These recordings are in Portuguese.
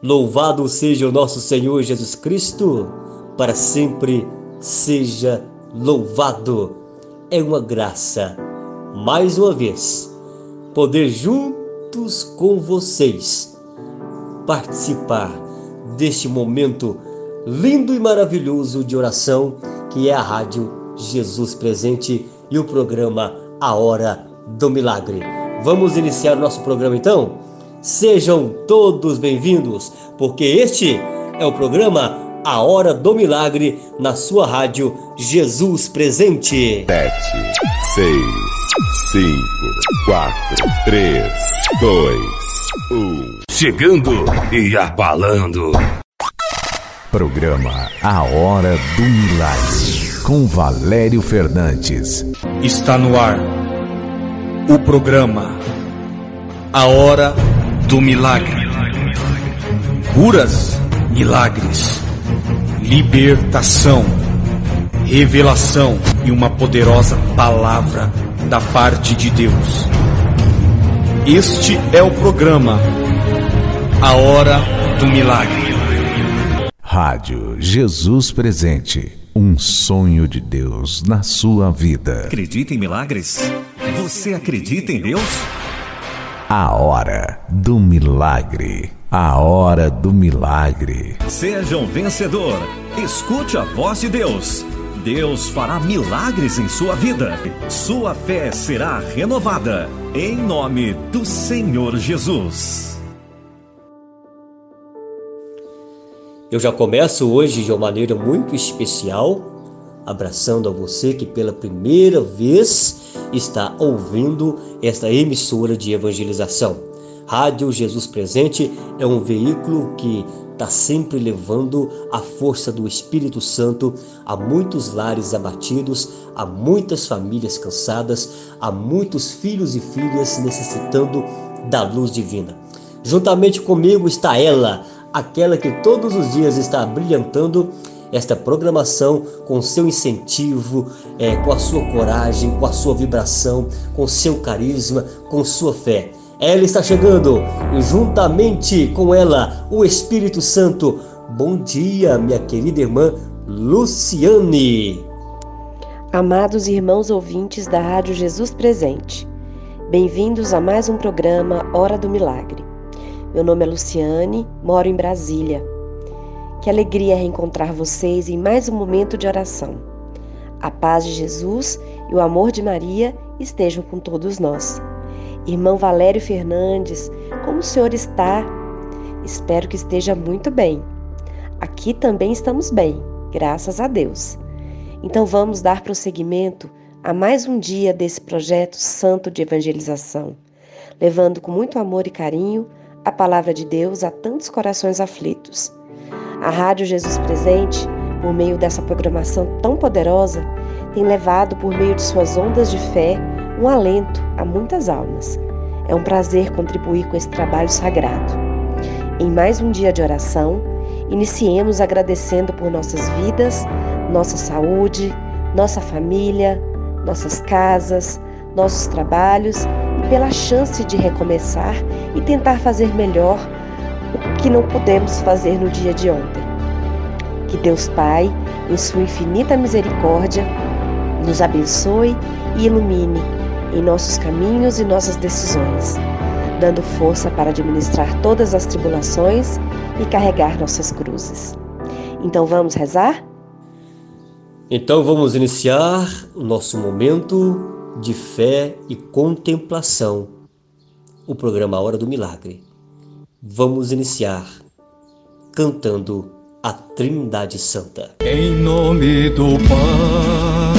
Louvado seja o nosso Senhor Jesus Cristo, para sempre seja louvado. É uma graça, mais uma vez, poder juntos com vocês participar deste momento lindo e maravilhoso de oração que é a Rádio Jesus Presente e o programa A Hora do Milagre. Vamos iniciar nosso programa então? Sejam todos bem-vindos, porque este é o programa A Hora do Milagre na sua rádio Jesus Presente. 7, 6, 5, 4, 3, 2, 1. Chegando e abalando. Programa A Hora do Milagre com Valério Fernandes. Está no ar o programa A Hora do Milagre. Curas, milagres, libertação, revelação e uma poderosa palavra da parte de Deus. Este é o programa A Hora do Milagre. Rádio Jesus Presente. Um sonho de Deus na sua vida. Acredita em milagres? Você acredita em Deus? A Hora do Milagre. A Hora do Milagre. Seja um vencedor. Escute a voz de Deus. Deus fará milagres em sua vida. Sua fé será renovada. Em nome do Senhor Jesus. Eu já começo hoje de uma maneira muito especial, abraçando a você que pela primeira vez está ouvindo esta emissora de evangelização. Rádio Jesus Presente é um veículo que está sempre levando a força do Espírito Santo a muitos lares abatidos, a muitas famílias cansadas, a muitos filhos e filhas necessitando da luz divina. Juntamente comigo está ela, aquela que todos os dias está brilhantando esta programação com seu incentivo, é, com a sua coragem, com a sua vibração, com seu carisma, com sua fé. Ela está chegando e juntamente com ela o Espírito Santo. Bom dia, minha querida irmã Luciane. Amados irmãos ouvintes da Rádio Jesus Presente, bem-vindos a mais um programa Hora do Milagre. Meu nome é Luciane, moro em Brasília. Que alegria reencontrar vocês em mais um momento de oração. A paz de Jesus e o amor de Maria estejam com todos nós. Irmão Valério Fernandes, como o senhor está? Espero que esteja muito bem. Aqui também estamos bem, graças a Deus. Então vamos dar prosseguimento a mais um dia desse projeto santo de evangelização, levando com muito amor e carinho a palavra de Deus a tantos corações aflitos. A Rádio Jesus Presente, por meio dessa programação tão poderosa, tem levado por meio de suas ondas de fé um alento a muitas almas. É um prazer contribuir com esse trabalho sagrado. Em mais um dia de oração, iniciemos agradecendo por nossas vidas, nossa saúde, nossa família, nossas casas, nossos trabalhos e pela chance de recomeçar e tentar fazer melhor que não pudemos fazer no dia de ontem. Que Deus Pai, em Sua infinita misericórdia, nos abençoe e ilumine em nossos caminhos e nossas decisões, dando força para administrar todas as tribulações e carregar nossas cruzes. Então vamos rezar? Então vamos iniciar o nosso momento de fé e contemplação, o programa Hora do Milagre. Vamos iniciar cantando a Trindade Santa. Em nome do Pai,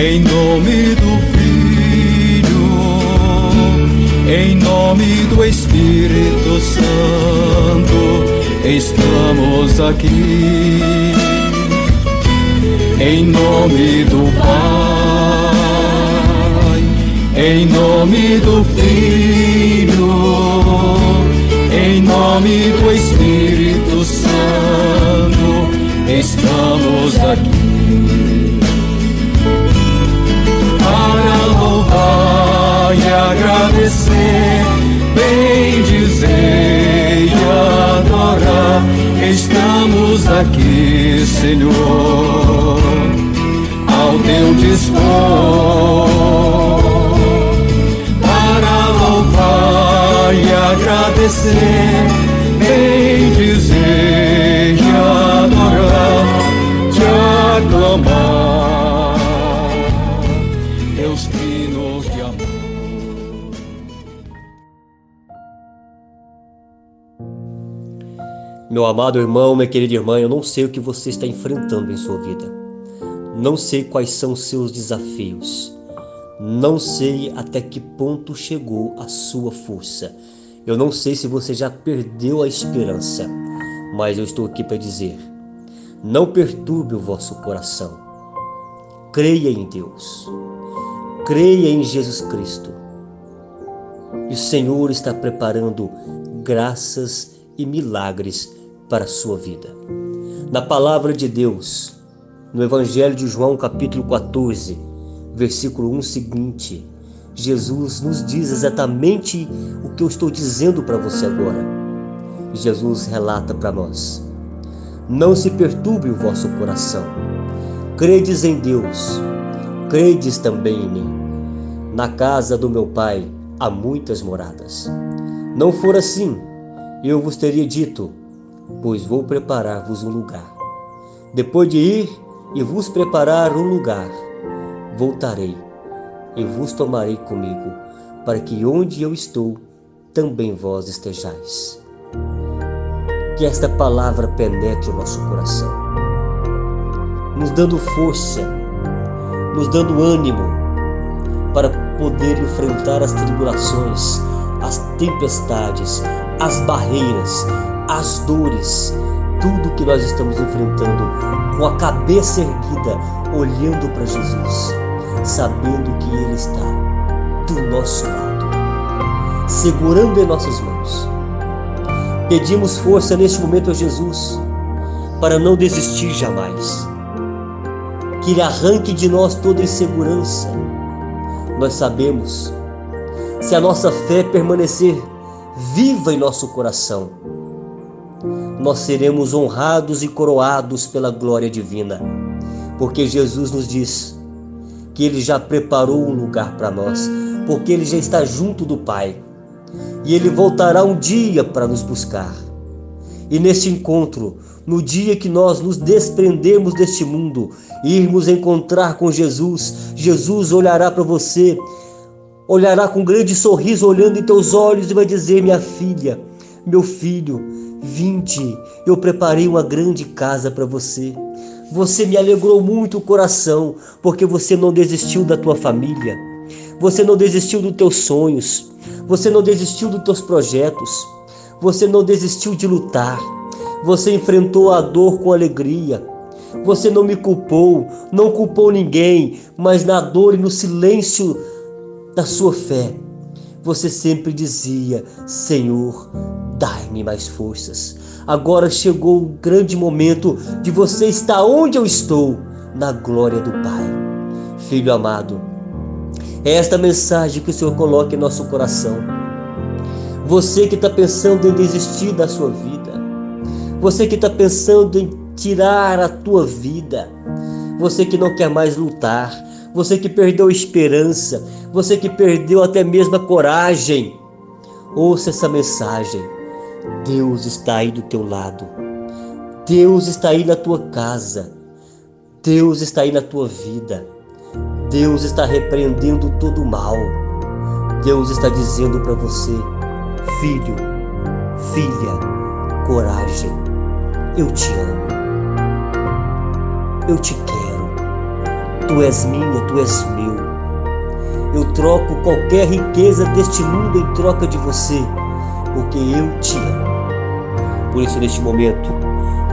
em nome do Filho, em nome do Espírito Santo, estamos aqui. Em nome do Pai, em nome do Filho, nome do Espírito Santo estamos aqui para louvar e agradecer, bem dizer e adorar. Estamos aqui, Senhor, ao teu dispor. Agradecer, bem dizer e adorar, te aclamar, Deus fino de amor. Meu amado irmão, minha querida irmã, eu não sei o que você está enfrentando em sua vida. Não sei quais são os seus desafios. Não sei até que ponto chegou a sua força. Eu não sei se você já perdeu a esperança, mas eu estou aqui para dizer: não perturbe o vosso coração. Creia em Deus. Creia em Jesus Cristo. E o Senhor está preparando graças e milagres para a sua vida. Na palavra de Deus, no Evangelho de João, capítulo 14, versículo 1 seguinte, Jesus nos diz exatamente o que eu estou dizendo para você agora. Jesus relata para nós: Não se perturbe o vosso coração. Credes em Deus, credes também em mim. Na casa do meu Pai há muitas moradas. Não for assim, eu vos teria dito: pois vou preparar-vos um lugar. Depois de ir e vos preparar um lugar, voltarei e vos tomarei comigo, para que onde eu estou, também vós estejais. Que esta palavra penetre o nosso coração, nos dando força, nos dando ânimo para poder enfrentar as tribulações, as tempestades, as barreiras, as dores, tudo que nós estamos enfrentando com a cabeça erguida, olhando para Jesus, sabendo que Ele está do nosso lado, segurando em nossas mãos. Pedimos força neste momento a Jesus para não desistir jamais. Que Ele arranque de nós toda insegurança. Nós sabemos, se a nossa fé permanecer viva em nosso coração, nós seremos honrados e coroados pela glória divina, porque Jesus nos diz que Ele já preparou um lugar para nós, porque Ele já está junto do Pai e Ele voltará um dia para nos buscar. E neste encontro, no dia que nós nos desprendemos deste mundo irmos encontrar com Jesus, Jesus olhará para você olhará com um grande sorriso olhando em teus olhos e vai dizer: Minha filha, meu filho, vinde, eu preparei uma grande casa para você. Você me alegrou muito o coração, porque você não desistiu da tua família, você não desistiu dos teus sonhos, você não desistiu dos teus projetos, você não desistiu de lutar, você enfrentou a dor com alegria. Você não me culpou, não culpou ninguém, mas na dor e no silêncio da sua fé, você sempre dizia: Senhor, dai-me mais forças. Agora chegou o grande momento de você estar onde eu estou, na glória do Pai. Filho amado, é esta mensagem que o Senhor coloca em nosso coração. Você que está pensando em desistir da sua vida, você que está pensando em tirar a tua vida, você que não quer mais lutar, você que perdeu a esperança, você que perdeu até mesmo a coragem. Ouça essa mensagem. Deus está aí do teu lado. Deus está aí na tua casa. Deus está aí na tua vida. Deus está repreendendo todo o mal. Deus está dizendo para você, filho, filha, coragem. Eu te amo. Eu te quero. Tu és minha, tu és meu. Eu troco qualquer riqueza deste mundo em troca de você, porque eu te amo. Por isso, neste momento,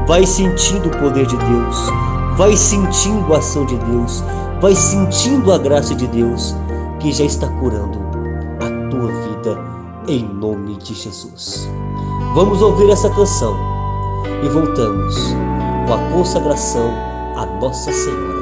vai sentindo o poder de Deus, vai sentindo a ação de Deus, vai sentindo a graça de Deus que já está curando a tua vida em nome de Jesus. Vamos ouvir essa canção e voltamos com a consagração a Nossa Senhora.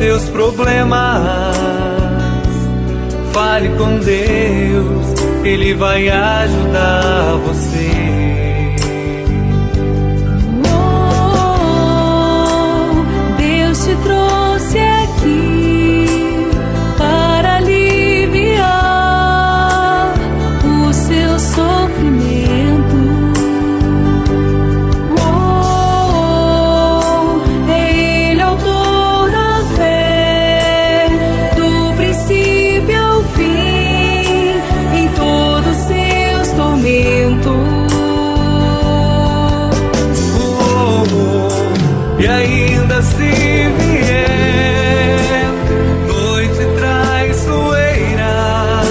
Seus problemas. Fale com Deus, Ele vai ajudar você. E ainda se vier noite traiçoeira,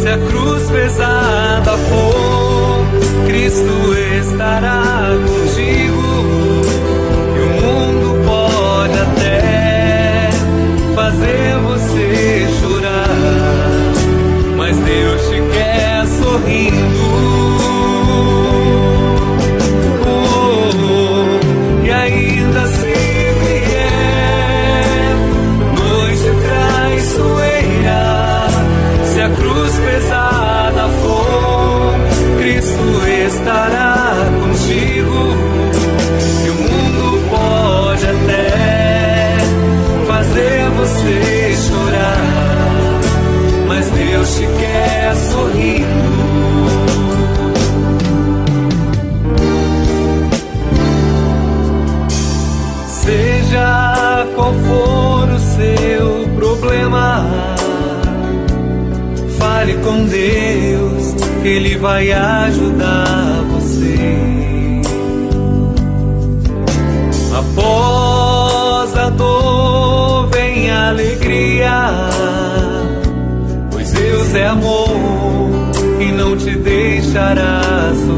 se a cruz pesada for, Cristo estará. Ele vai ajudar você. Após a dor vem a alegria, pois Deus é amor e não te deixará sofrer.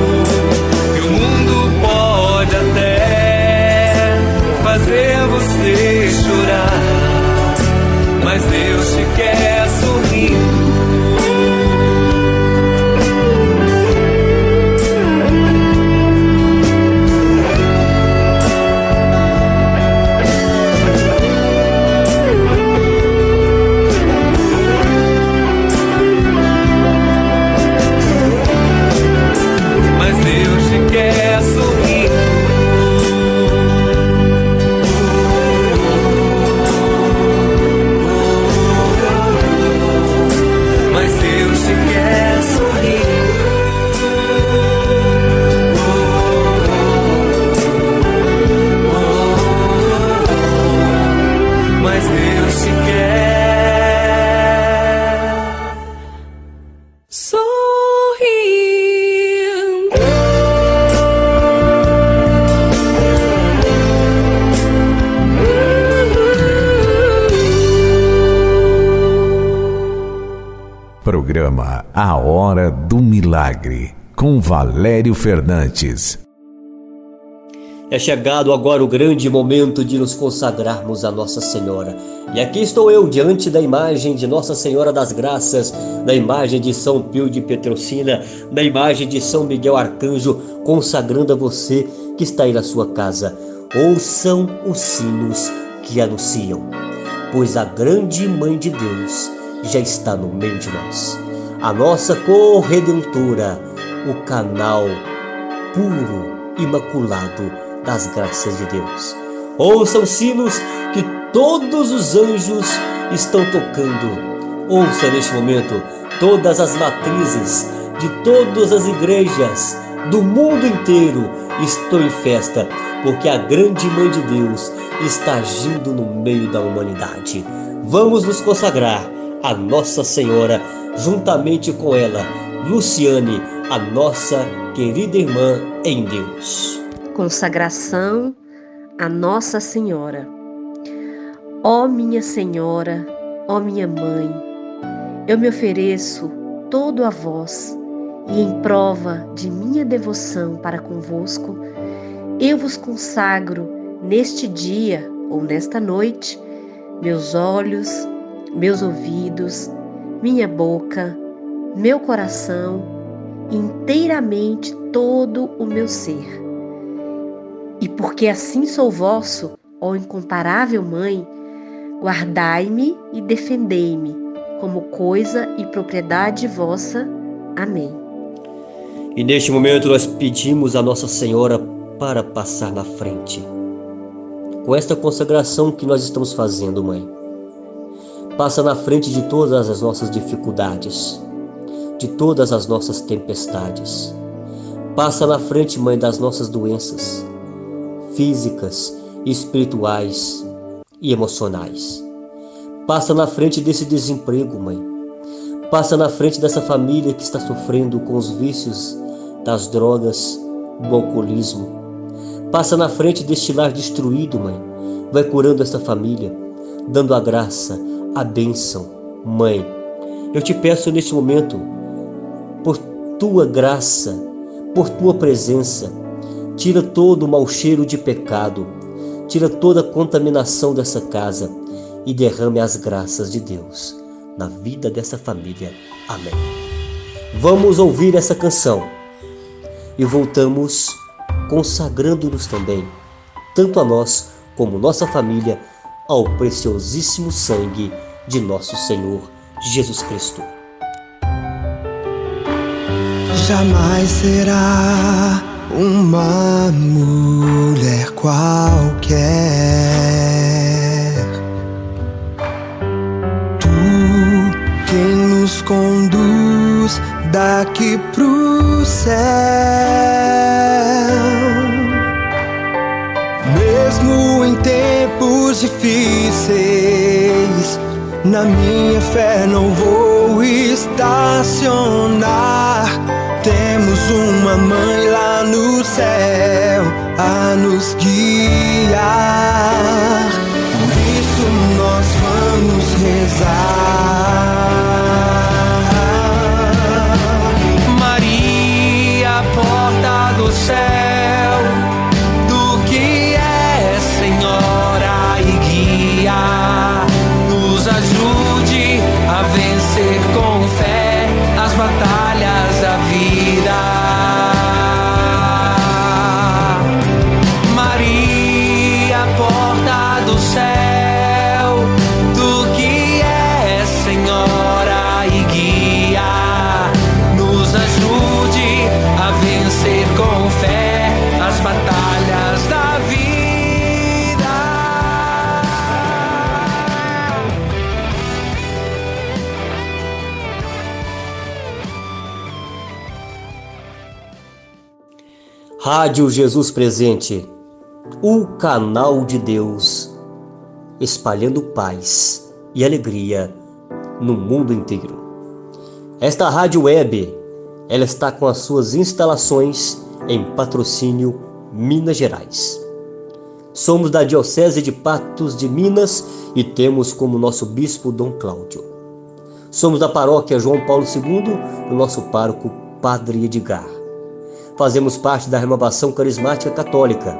sequer. Hora do Milagre, com Valério Fernandes. É chegado agora o grande momento de nos consagrarmos a Nossa Senhora. E aqui estou eu diante da imagem de Nossa Senhora das Graças, da imagem de São Pio de Petrocina, da imagem de São Miguel Arcanjo, consagrando a você que está aí na sua casa. Ouçam os sinos que anunciam, pois a grande Mãe de Deus já está no meio de nós. A nossa corredentora, o canal puro, imaculado das graças de Deus. Ouçam sinos que todos os anjos estão tocando. Ouça neste momento todas as matrizes de todas as igrejas do mundo inteiro estão em festa, porque a grande Mãe de Deus está agindo no meio da humanidade. Vamos nos consagrar a Nossa Senhora, juntamente com ela, Luciane, a nossa querida irmã em Deus. Consagração a Nossa Senhora. Ó minha Senhora, ó minha Mãe, eu me ofereço todo a vós e em prova de minha devoção para convosco, eu vos consagro neste dia ou nesta noite meus olhos, meus ouvidos, minha boca, meu coração, inteiramente todo o meu ser e porque assim sou vosso, ó incomparável Mãe, guardai-me e defendei-me como coisa e propriedade vossa. Amém. E neste momento nós pedimos a Nossa Senhora para passar na frente. Com esta consagração que nós estamos fazendo, Mãe. Passa na frente de todas as nossas dificuldades, de todas as nossas tempestades. Passa na frente, Mãe, das nossas doenças físicas, espirituais e emocionais. Passa na frente desse desemprego, mãe. Passa na frente dessa família que está sofrendo com os vícios das drogas, do alcoolismo. Passa na frente deste lar destruído, mãe. Vai curando esta família, dando a graça, a bênção. Mãe, eu te peço neste momento, por tua graça, por tua presença, Tira todo o mau cheiro de pecado, tira toda a contaminação dessa casa e derrame as graças de Deus na vida dessa família. Amém. Vamos ouvir essa canção e voltamos consagrando-nos também, tanto a nós como nossa família, ao preciosíssimo sangue de nosso Senhor Jesus Cristo. Jamais será uma mulher qualquer. Tu quem nos conduz daqui pro céu. Mesmo em tempos difíceis, na minha fé não vou estacionar. Temos uma mãe lá no céu a nos guiar. Por isso nós vamos rezar. Rádio Jesus Presente, o canal de Deus, espalhando paz e alegria no mundo inteiro. Esta rádio web, ela está com as suas instalações em patrocínio Minas Gerais. Somos da Diocese de Patos de Minas e temos como nosso bispo Dom Cláudio. Somos da paróquia João Paulo II, o nosso pároco Padre Edgar. Fazemos parte da renovação carismática católica.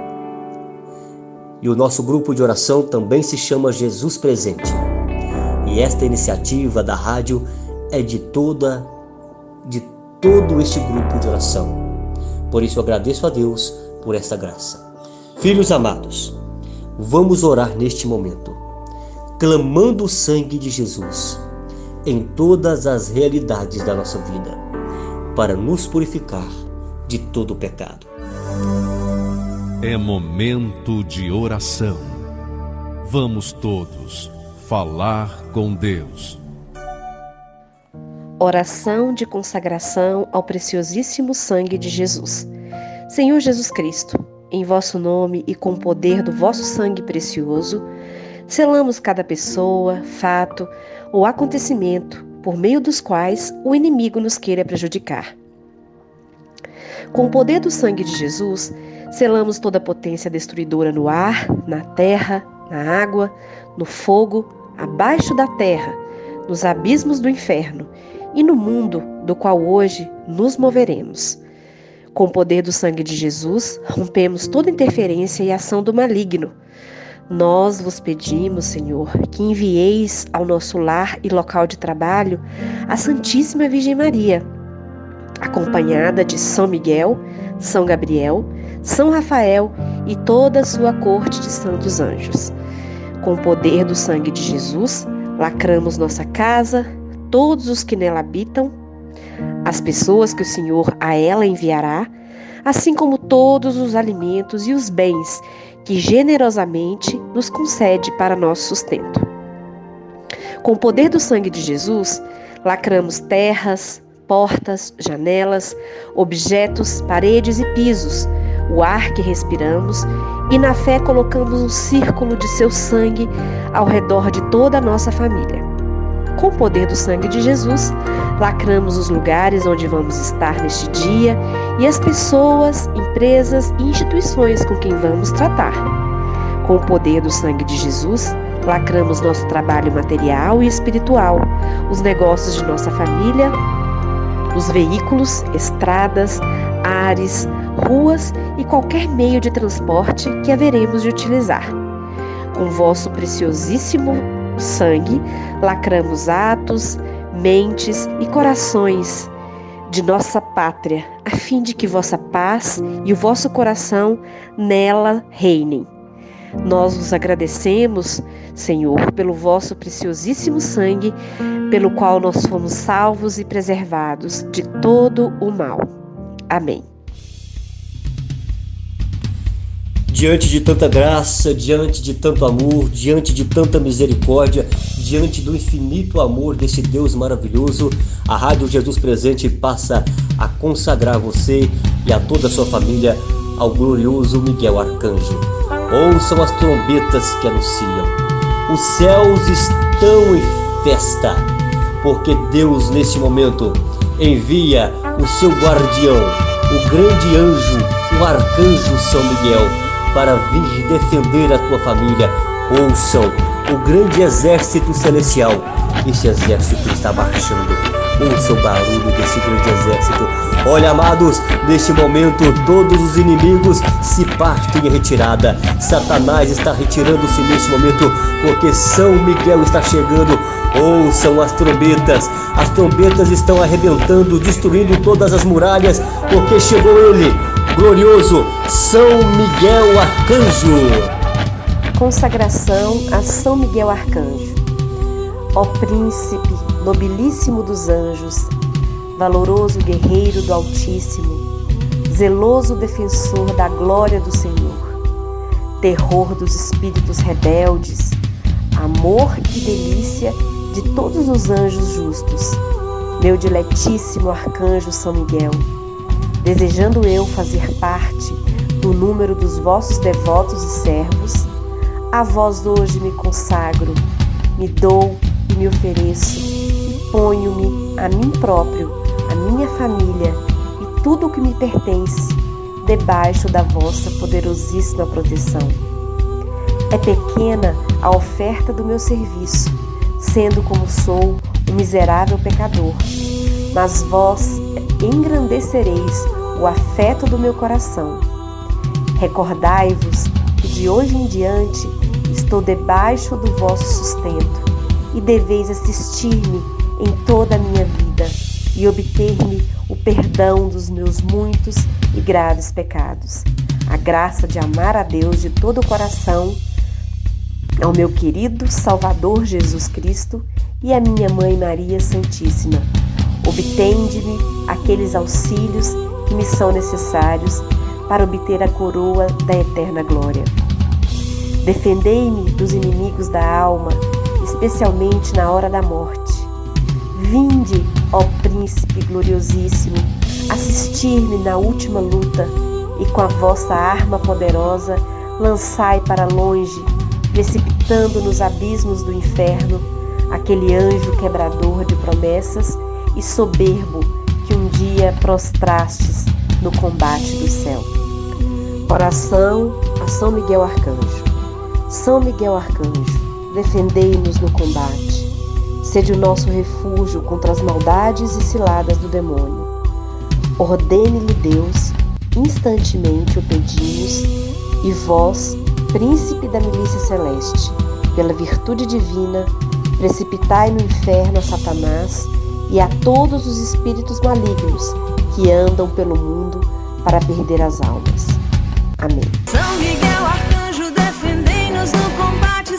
E o nosso grupo de oração também se chama Jesus Presente. E esta iniciativa da rádio é de toda de todo este grupo de oração. Por isso agradeço a Deus por esta graça. Filhos amados, vamos orar neste momento, clamando o sangue de Jesus em todas as realidades da nossa vida, para nos purificar de todo o pecado. É momento de oração. Vamos todos falar com Deus. Oração de consagração ao preciosíssimo sangue de Jesus. Senhor Jesus Cristo, em vosso nome e com o poder do vosso sangue precioso, selamos cada pessoa, fato ou acontecimento por meio dos quais o inimigo nos queira prejudicar. Com o poder do sangue de Jesus, selamos toda a potência destruidora no ar, na terra, na água, no fogo, abaixo da terra, nos abismos do inferno e no mundo do qual hoje nos moveremos. Com o poder do sangue de Jesus, rompemos toda interferência e ação do maligno. Nós vos pedimos, Senhor, que envieis ao nosso lar e local de trabalho a Santíssima Virgem Maria, acompanhada de São Miguel, São Gabriel, São Rafael e toda a sua corte de santos anjos. Com o poder do sangue de Jesus, lacramos nossa casa, todos os que nela habitam, as pessoas que o Senhor a ela enviará, assim como todos os alimentos e os bens que generosamente nos concede para nosso sustento. Com o poder do sangue de Jesus, lacramos terras, portas, janelas, objetos, paredes e pisos, o ar que respiramos e na fé colocamos um círculo de seu sangue ao redor de toda a nossa família. Com o poder do sangue de Jesus, lacramos os lugares onde vamos estar neste dia e as pessoas, empresas e instituições com quem vamos tratar. Com o poder do sangue de Jesus, lacramos nosso trabalho material e espiritual, os negócios de nossa família, os veículos, estradas, ares, ruas e qualquer meio de transporte que haveremos de utilizar. Com vosso preciosíssimo sangue, lacramos atos, mentes e corações de nossa pátria, a fim de que vossa paz e o vosso coração nela reinem. Nós vos agradecemos, Senhor, pelo vosso preciosíssimo sangue, pelo qual nós fomos salvos e preservados de todo o mal. Amém. Diante de tanta graça, diante de tanto amor, diante de tanta misericórdia, diante do infinito amor desse Deus maravilhoso, a Rádio Jesus Presente passa a consagrar você e a toda a sua família ao glorioso Miguel Arcanjo. Ouçam as trombetas que anunciam. Os céus estão em festa, porque Deus, neste momento, envia o seu guardião, o grande anjo, o arcanjo São Miguel, para vir defender a tua família. Ouçam o grande exército celestial. Esse exército está marchando. Ouça o barulho desse grande exército. Olha, amados, neste momento todos os inimigos se partem em retirada. Satanás está retirando-se neste momento, porque São Miguel está chegando. Ouçam as trombetas. As trombetas estão arrebentando, destruindo todas as muralhas, porque chegou ele, glorioso São Miguel Arcanjo. Consagração a São Miguel Arcanjo. Ó príncipe nobilíssimo dos anjos, valoroso guerreiro do Altíssimo, zeloso defensor da glória do Senhor, terror dos espíritos rebeldes, amor e delícia de todos os anjos justos, meu diletíssimo arcanjo São Miguel, desejando eu fazer parte do número dos vossos devotos e servos, a vós hoje me consagro, me dou e me ofereço e ponho-me a mim próprio, minha família e tudo o que me pertence debaixo da vossa poderosíssima proteção. É pequena a oferta do meu serviço, sendo como sou um miserável pecador, mas vós engrandecereis o afeto do meu coração. Recordai-vos que de hoje em diante estou debaixo do vosso sustento, e deveis assistir-me em toda a minha vida e obter-me o perdão dos meus muitos e graves pecados, a graça de amar a Deus de todo o coração, ao meu querido Salvador Jesus Cristo e à minha Mãe Maria Santíssima. Obtende-me aqueles auxílios que me são necessários para obter a coroa da eterna glória. Defendei-me dos inimigos da alma, especialmente na hora da morte. Vinde, ó Príncipe gloriosíssimo, assistir-me na última luta e com a vossa arma poderosa lançai para longe, precipitando nos abismos do inferno, aquele anjo quebrador de promessas e soberbo que um dia prostrastes no combate do céu. Oração a São Miguel Arcanjo. São Miguel Arcanjo, defendei-nos no combate. Sede o nosso refúgio contra as maldades e ciladas do demônio. Ordene-lhe Deus, instantemente o pedimos, e vós, príncipe da milícia celeste, pela virtude divina, precipitai no inferno a Satanás e a todos os espíritos malignos que andam pelo mundo para perder as almas. Amém. São Miguel Arcanjo, defendei-nos no combate,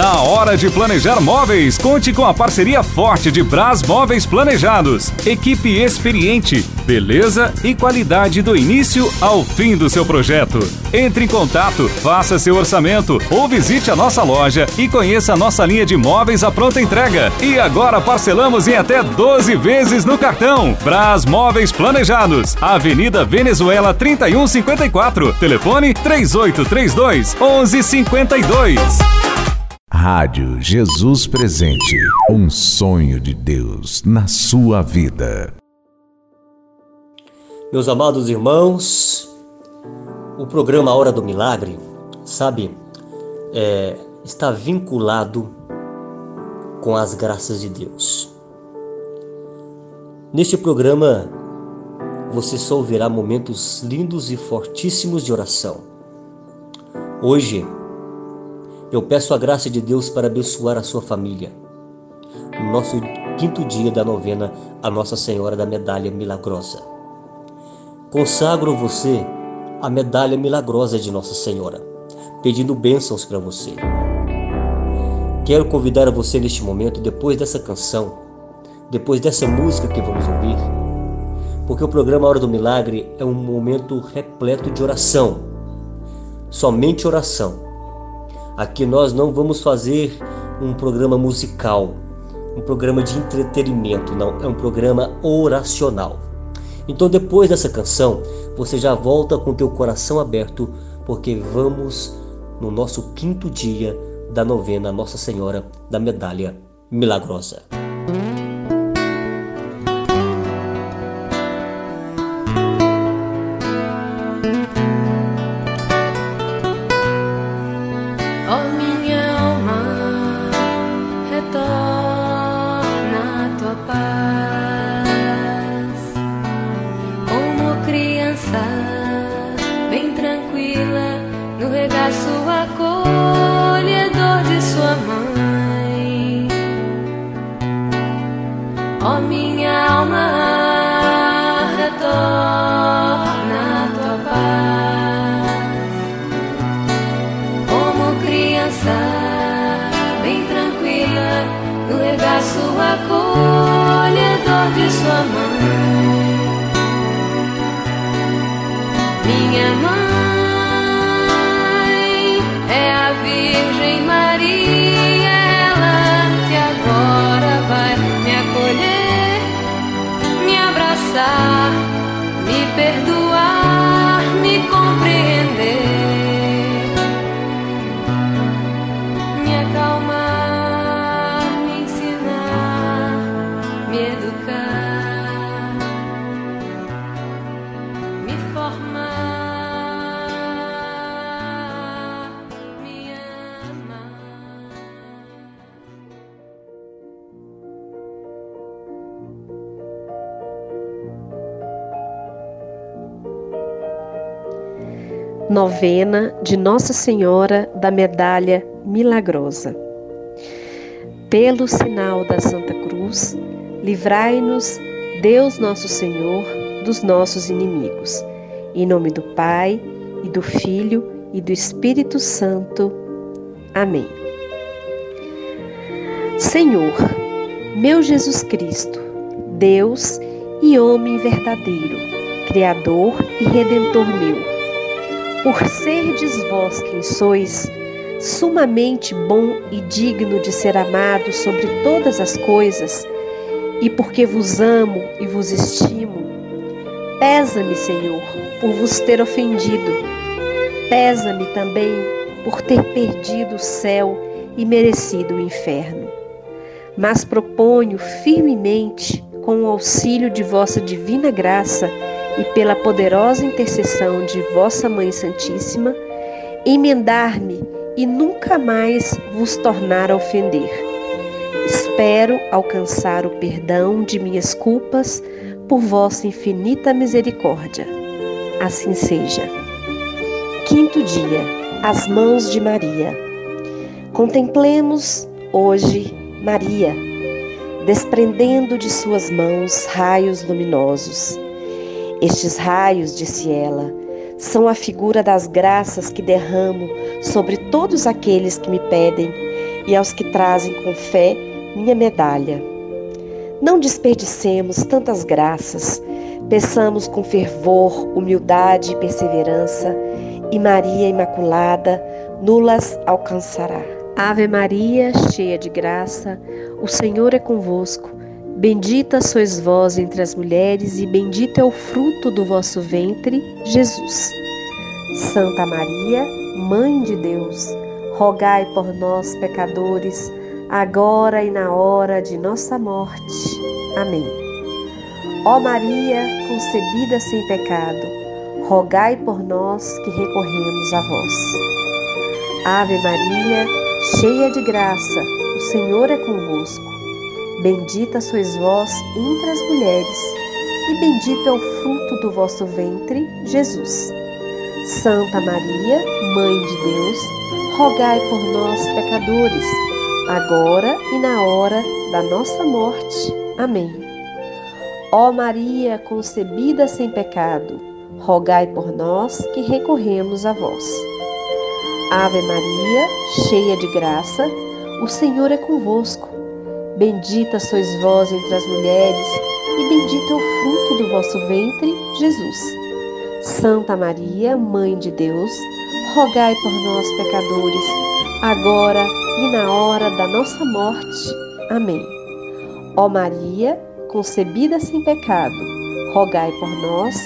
Na hora de planejar móveis, conte com a parceria forte de Bras Móveis Planejados. Equipe experiente, beleza e qualidade do início ao fim do seu projeto. Entre em contato, faça seu orçamento ou visite a nossa loja e conheça a nossa linha de móveis à pronta entrega. E agora parcelamos em até 12 vezes no cartão. Bras Móveis Planejados, Avenida Venezuela 3154. Telefone 3832 1152. Rádio Jesus Presente. Um sonho de Deus na sua vida. Meus amados irmãos, o programa Hora do Milagre, sabe, é, está vinculado com as graças de Deus. Neste programa, você só ouvirá momentos lindos e fortíssimos de oração. Hoje, eu peço a graça de Deus para abençoar a sua família. No nosso quinto dia da novena a Nossa Senhora da Medalha Milagrosa. Consagro você a medalha milagrosa de Nossa Senhora, pedindo bênçãos para você. Quero convidar você neste momento, depois dessa canção, depois dessa música que vamos ouvir, porque o programa Hora do Milagre é um momento repleto de oração, somente oração. Aqui nós não vamos fazer um programa musical, um programa de entretenimento, não, é um programa oracional. Então depois dessa canção, você já volta com teu coração aberto, porque vamos no nosso quinto dia da novena Nossa Senhora da Medalha Milagrosa. Novena de Nossa Senhora da Medalha Milagrosa. Pelo sinal da Santa Cruz, livrai-nos, Deus Nosso Senhor, dos nossos inimigos. Em nome do Pai, e do Filho, e do Espírito Santo. Amém. Senhor, meu Jesus Cristo, Deus e homem verdadeiro, Criador e Redentor meu, por serdes vós quem sois, sumamente bom e digno de ser amado sobre todas as coisas, e porque vos amo e vos estimo, pesa-me, Senhor, por vos ter ofendido. Pesa-me também por ter perdido o céu e merecido o inferno. Mas proponho firmemente, com o auxílio de vossa divina graça e pela poderosa intercessão de vossa Mãe Santíssima, emendar-me e nunca mais vos tornar a ofender. Espero alcançar o perdão de minhas culpas por vossa infinita misericórdia. Assim seja. Quinto dia, as mãos de Maria. Contemplemos hoje Maria, desprendendo de suas mãos raios luminosos. Estes raios, disse ela, são a figura das graças que derramo sobre todos aqueles que me pedem e aos que trazem com fé minha medalha. Não desperdicemos tantas graças, peçamos com fervor, humildade e perseverança, e Maria Imaculada nulas alcançará. Ave Maria, cheia de graça, o Senhor é convosco. Bendita sois vós entre as mulheres, e bendito é o fruto do vosso ventre, Jesus. Santa Maria, Mãe de Deus, rogai por nós, pecadores, agora e na hora de nossa morte. Amém. Ó Maria, concebida sem pecado, rogai por nós que recorremos a vós. Ave Maria, cheia de graça, o Senhor é convosco. Bendita sois vós entre as mulheres, e bendito é o fruto do vosso ventre, Jesus. Santa Maria, Mãe de Deus, rogai por nós, pecadores, agora e na hora da nossa morte. Amém. Ó Maria, concebida sem pecado, rogai por nós que recorremos a vós. Ave Maria, cheia de graça, o Senhor é convosco. Bendita sois vós entre as mulheres, e bendito é o fruto do vosso ventre, Jesus. Santa Maria, Mãe de Deus, rogai por nós, pecadores, agora e na hora da nossa morte. Amém. Ó Maria, concebida sem pecado, rogai por nós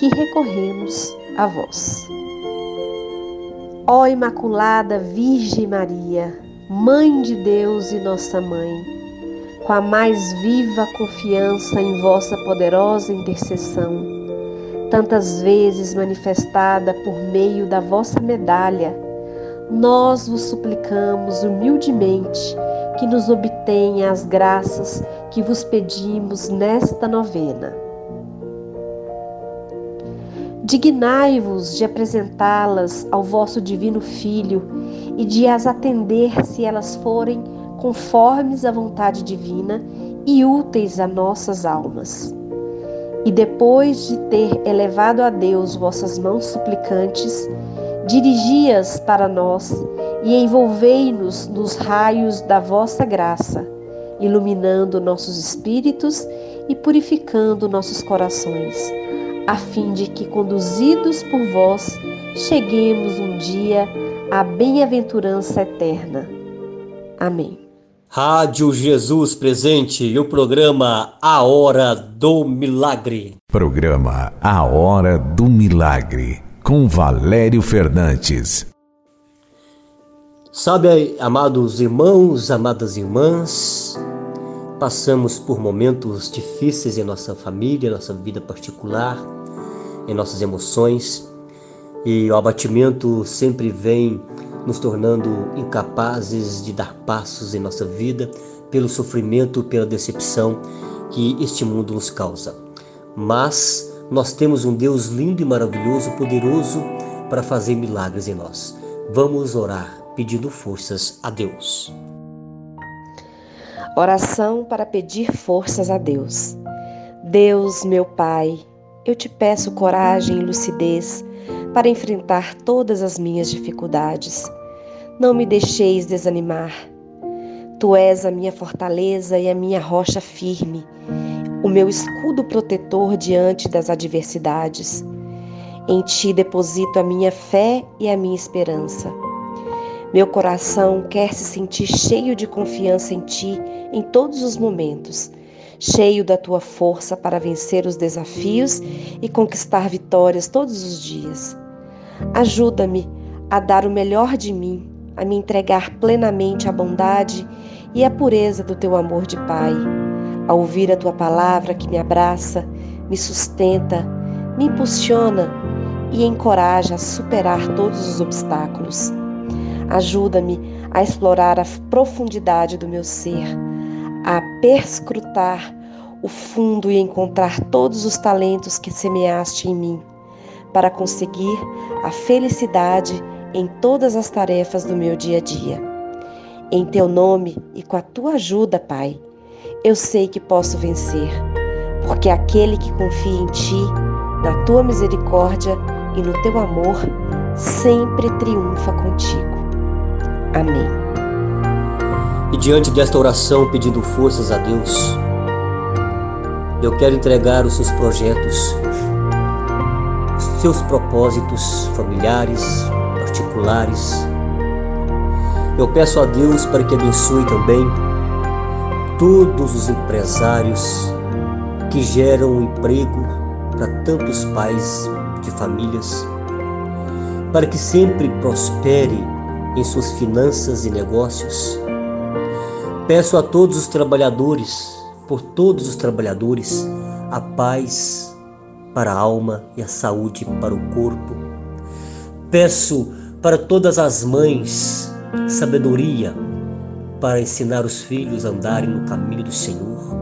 que recorremos a vós. Ó Imaculada Virgem Maria, Mãe de Deus e nossa Mãe, com a mais viva confiança em vossa poderosa intercessão, tantas vezes manifestada por meio da vossa medalha, nós vos suplicamos humildemente que nos obtenha as graças que vos pedimos nesta novena. Dignai-vos de apresentá-las ao vosso Divino Filho e de as atender se elas forem conformes à vontade divina e úteis a nossas almas. E depois de ter elevado a Deus vossas mãos suplicantes, dirigi-as para nós e envolvei-nos nos raios da vossa graça, iluminando nossos espíritos e purificando nossos corações, a fim de que, conduzidos por vós, cheguemos um dia à bem-aventurança eterna. Amém. Rádio Jesus Presente e o programa A Hora do Milagre. Programa A Hora do Milagre, com Valério Fernandes. Sabe, amados irmãos, amadas irmãs, passamos por momentos difíceis em nossa família, em nossa vida particular, em nossas emoções, e o abatimento sempre vem nos tornando incapazes de dar passos em nossa vida pelo sofrimento, pela decepção que este mundo nos causa. Mas nós temos um Deus lindo e maravilhoso, poderoso para fazer milagres em nós. Vamos orar pedindo forças a Deus. Oração para pedir forças a Deus. Deus, meu Pai, eu te peço coragem e lucidez para enfrentar todas as minhas dificuldades. Não me deixeis desanimar. Tu és a minha fortaleza e a minha rocha firme, o meu escudo protetor diante das adversidades. Em ti deposito a minha fé e a minha esperança. Meu coração quer se sentir cheio de confiança em ti em todos os momentos, cheio da tua força para vencer os desafios e conquistar vitórias todos os dias. Ajuda-me a dar o melhor de mim, a me entregar plenamente à bondade e à pureza do teu amor de Pai, a ouvir a tua palavra que me abraça, me sustenta, me impulsiona e encoraja a superar todos os obstáculos. Ajuda-me a explorar a profundidade do meu ser, a perscrutar o fundo e encontrar todos os talentos que semeaste em mim, para conseguir a felicidade em todas as tarefas do meu dia a dia. Em teu nome e com a tua ajuda, Pai, eu sei que posso vencer, porque aquele que confia em ti, na tua misericórdia e no teu amor, sempre triunfa contigo. Amém. E diante desta oração, pedindo forças a Deus, eu quero entregar os seus projetos, os seus propósitos familiares, particulares. Eu peço a Deus para que abençoe também todos os empresários que geram emprego para tantos pais de famílias, para que sempre prospere em suas finanças e negócios. Peço a todos os trabalhadores, por todos os trabalhadores, a paz para a alma e a saúde para o corpo. Peço para todas as mães sabedoria para ensinar os filhos a andarem no caminho do Senhor.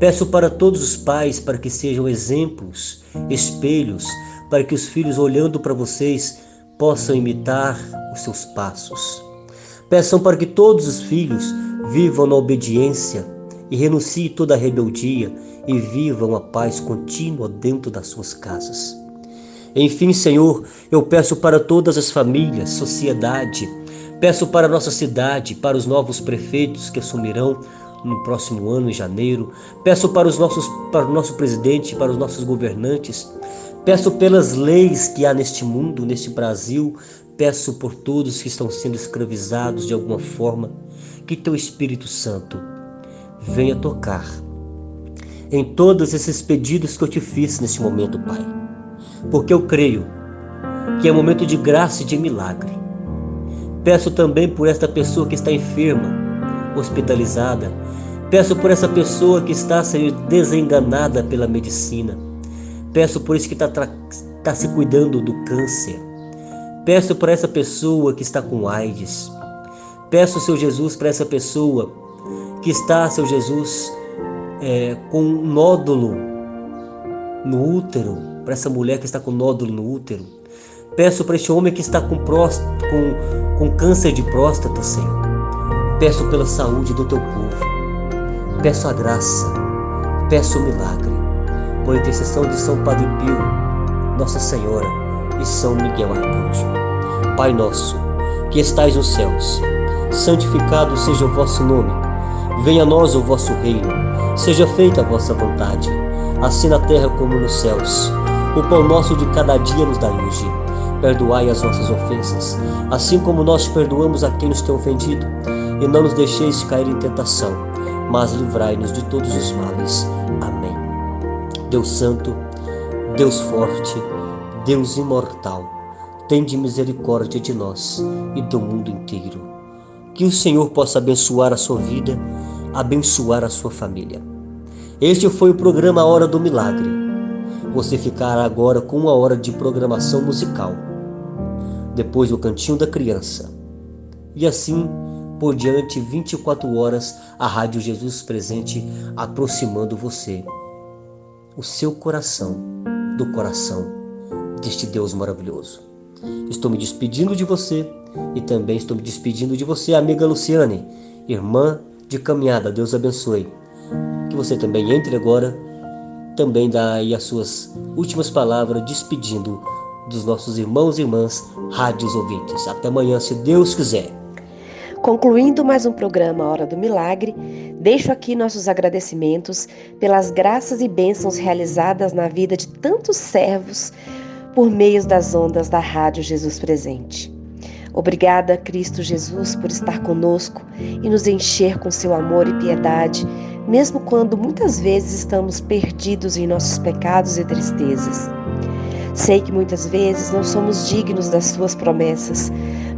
Peço para todos os pais para que sejam exemplos, espelhos, para que os filhos olhando para vocês possam imitar os seus passos. Peçam para que todos os filhos vivam na obediência e renunciem toda a rebeldia e vivam a paz contínua dentro das suas casas. Enfim, Senhor, eu peço para todas as famílias, sociedade, peço para a nossa cidade, para os novos prefeitos que assumirão no próximo ano, em janeiro, peço para os nossos, para o nosso presidente, para os nossos governantes, Peço pelas leis que há neste mundo, neste Brasil, peço por todos que estão sendo escravizados de alguma forma, que teu Espírito Santo venha tocar em todos esses pedidos que eu te fiz neste momento, Pai. Porque eu creio que é momento de graça e de milagre. Peço também por esta pessoa que está enferma, hospitalizada. Peço por essa pessoa que está sendo desenganada pela medicina. Peço por isso que está tá se cuidando do câncer. Peço por essa pessoa que está com AIDS. Peço, seu Jesus, para essa pessoa que está, seu Jesus, é, com um nódulo no útero, para essa mulher que está com nódulo no útero. Peço para este homem que está com, próstata, com, com câncer de próstata, Senhor. Peço pela saúde do teu povo. Peço a graça, peço o milagre, por intercessão de São Padre Pio, Nossa Senhora e São Miguel Arcanjo. Pai nosso, que estais nos céus, santificado seja o vosso nome. Venha a nós o vosso reino. Seja feita a vossa vontade, assim na terra como nos céus. O pão nosso de cada dia nos dai hoje. Perdoai as nossas ofensas, assim como nós perdoamos a quem nos tem ofendido. E não nos deixeis cair em tentação, mas livrai-nos de todos os males. Amém. Deus Santo, Deus Forte, Deus Imortal, tende misericórdia de nós e do mundo inteiro. Que o Senhor possa abençoar a sua vida, abençoar a sua família. Este foi o programa Hora do Milagre. Você ficará agora com uma hora de programação musical. Depois o Cantinho da Criança. E assim por diante, 24 horas, a Rádio Jesus Presente aproximando você, o seu coração, do coração deste Deus maravilhoso. Estou me despedindo de você e também estou me despedindo de você, amiga Luciane, irmã de caminhada. Deus abençoe. Que você também entre agora, também dá aí as suas últimas palavras, despedindo dos nossos irmãos e irmãs rádios ouvintes. Até amanhã, se Deus quiser. Concluindo mais um programa Hora do Milagre, deixo aqui nossos agradecimentos pelas graças e bênçãos realizadas na vida de tantos servos por meio das ondas da Rádio Jesus Presente. Obrigada, Cristo Jesus, por estar conosco e nos encher com seu amor e piedade, mesmo quando muitas vezes estamos perdidos em nossos pecados e tristezas. Sei que muitas vezes não somos dignos das suas promessas,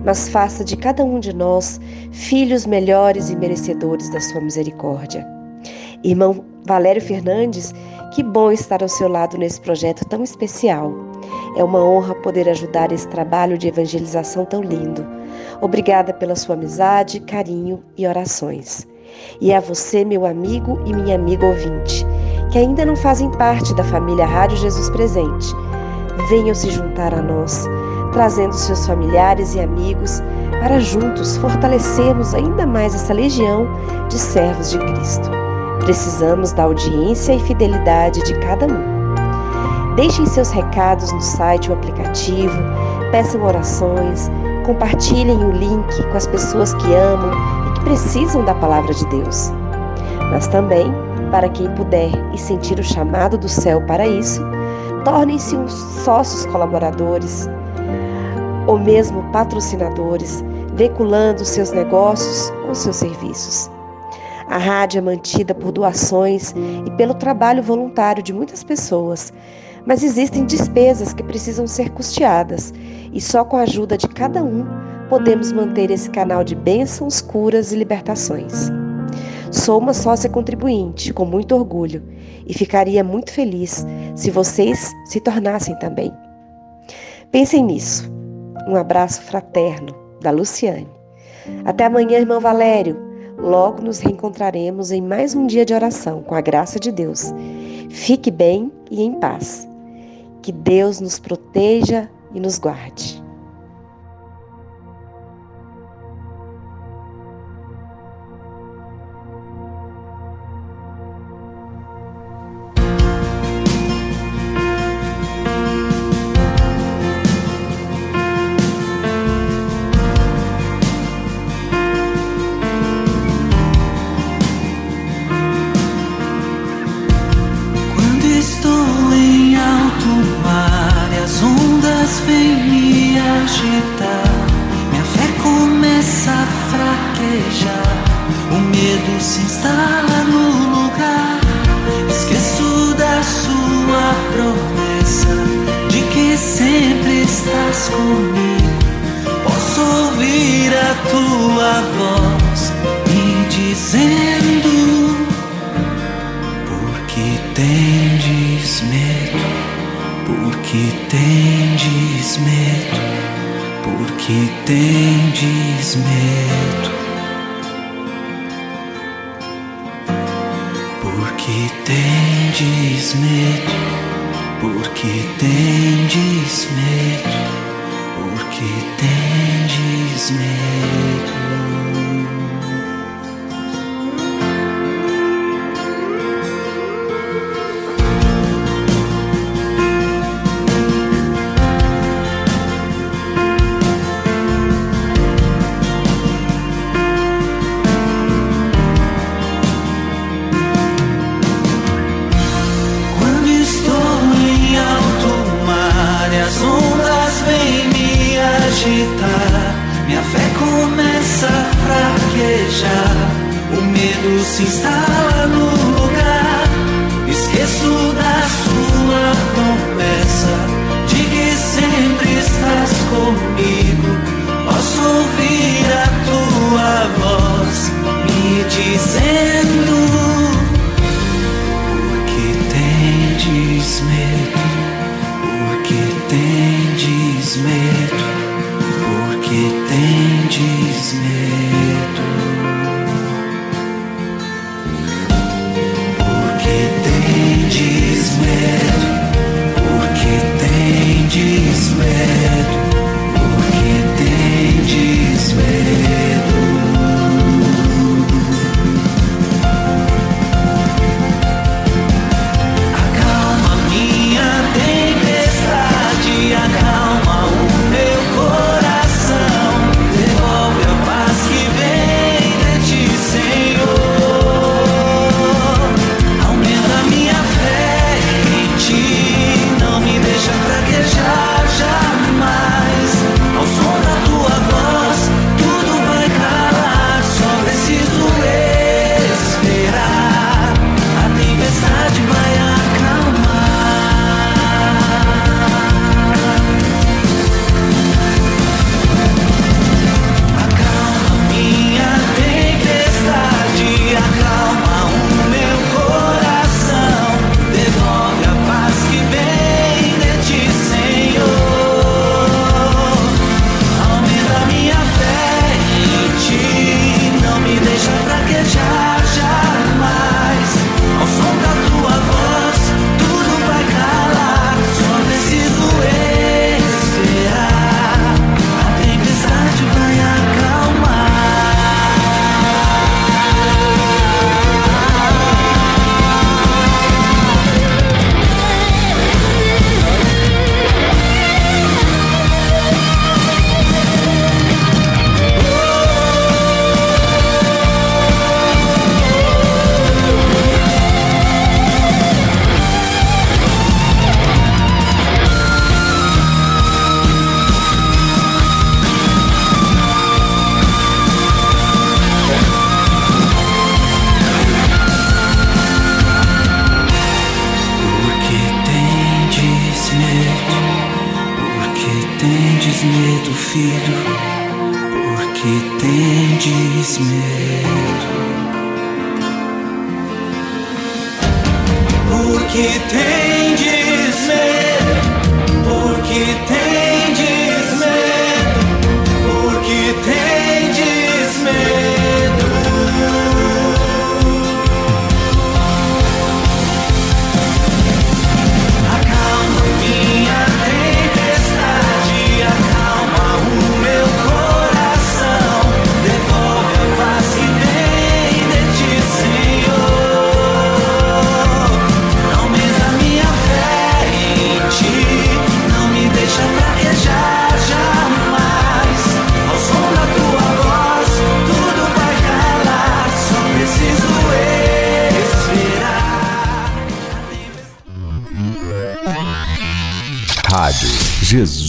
mas faça de cada um de nós filhos melhores e merecedores da sua misericórdia. Irmão Valério Fernandes, que bom estar ao seu lado nesse projeto tão especial. É uma honra poder ajudar esse trabalho de evangelização tão lindo. Obrigada pela sua amizade, carinho e orações. E a você, meu amigo e minha amiga ouvinte, que ainda não fazem parte da família Rádio Jesus Presente, venham se juntar a nós, trazendo seus familiares e amigos para juntos fortalecermos ainda mais essa legião de servos de Cristo. Precisamos da audiência e fidelidade de cada um. Deixem seus recados no site ou aplicativo, peçam orações, compartilhem o link com as pessoas que amam precisam da palavra de Deus. Mas também, para quem puder e sentir o chamado do céu para isso, tornem-se uns sócios colaboradores ou mesmo patrocinadores, veiculando seus negócios ou seus serviços. A rádio é mantida por doações e pelo trabalho voluntário de muitas pessoas, mas existem despesas que precisam ser custeadas e só com a ajuda de cada um podemos manter esse canal de bênçãos, curas e libertações. Sou uma sócia contribuinte com muito orgulho e ficaria muito feliz se vocês se tornassem também. Pensem nisso. Um abraço fraterno da Luciane. Até amanhã, irmão Valério. Logo nos reencontraremos em mais um dia de oração, com a graça de Deus. Fique bem e em paz. Que Deus nos proteja e nos guarde. Porque tendes medo, porque tendes medo. Porque tendes medo, porque tendes medo, porque tendes medo.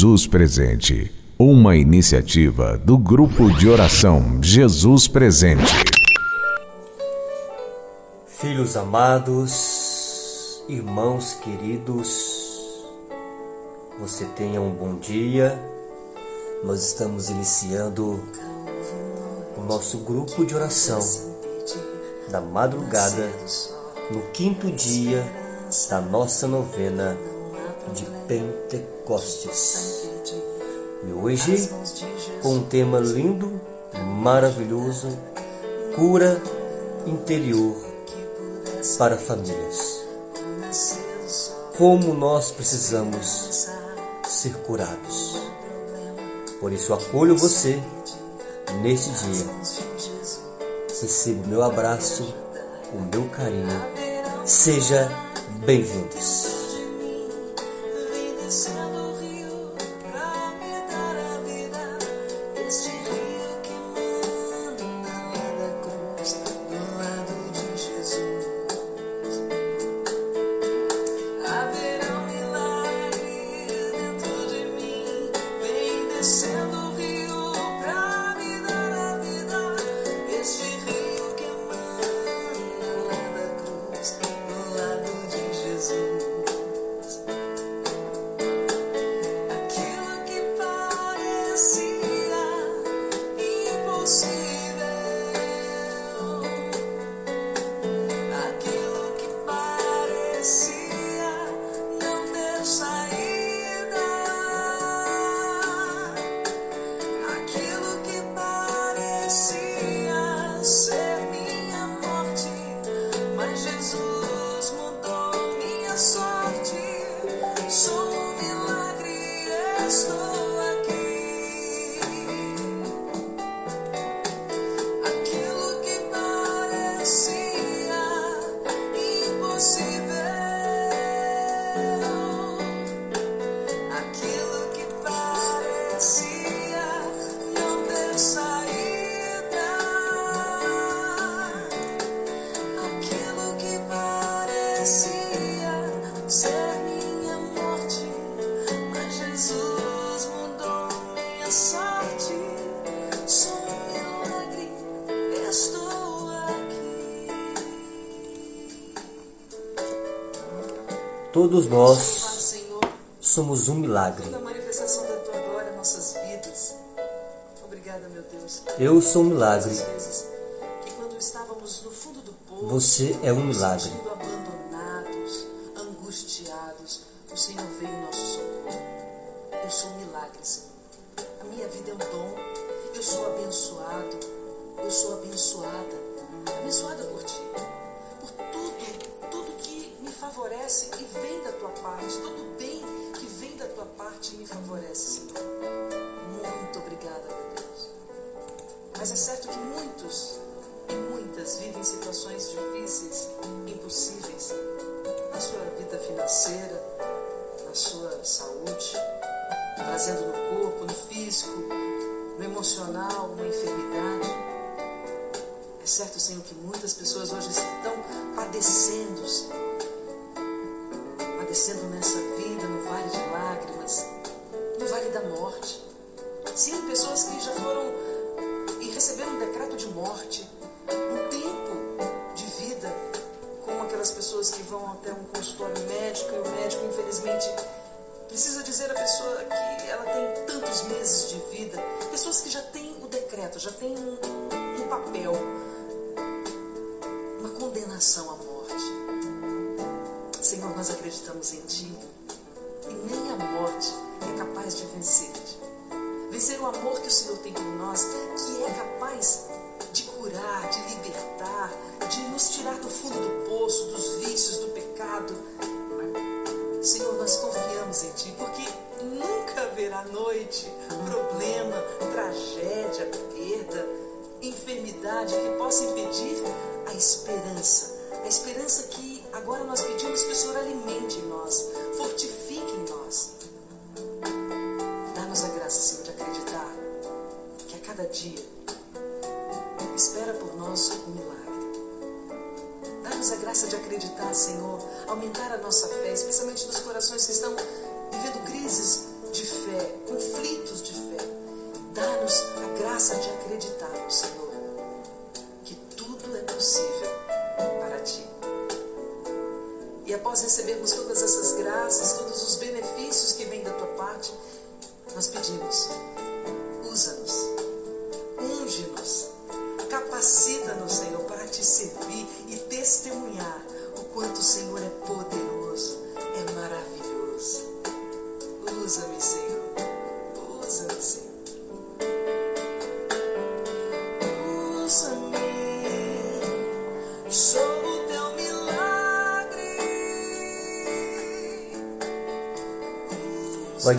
Jesus Presente, uma iniciativa do grupo de oração Jesus Presente. Filhos amados, irmãos queridos, você tenha um bom dia. Nós estamos iniciando o nosso grupo de oração da madrugada, no quinto dia da nossa novena de Pentecostes. E hoje, com um tema lindo, maravilhoso, cura interior para famílias. Como nós precisamos ser curados. Por isso acolho você neste dia. Receba o meu abraço, o meu carinho. Seja bem-vindos. Eu sou um milagre. Você é um milagre. o Senhor veio em nosso socorro. Eu sou um milagre, Senhor. A minha vida é um dom. Eu sou abençoado. Eu sou abençoada. Abençoada por ti. Por tudo, tudo que me favorece e vem da tua parte. Todo bem que vem da tua parte me favorece, Mas é certo que muitos e muitas vivem situações difíceis, impossíveis, na sua vida financeira, na sua saúde, trazendo no corpo, no físico, no emocional, uma enfermidade. É certo, Senhor, que muitas pessoas hoje estão padecendo, Senhor. Padecendo nessa vida,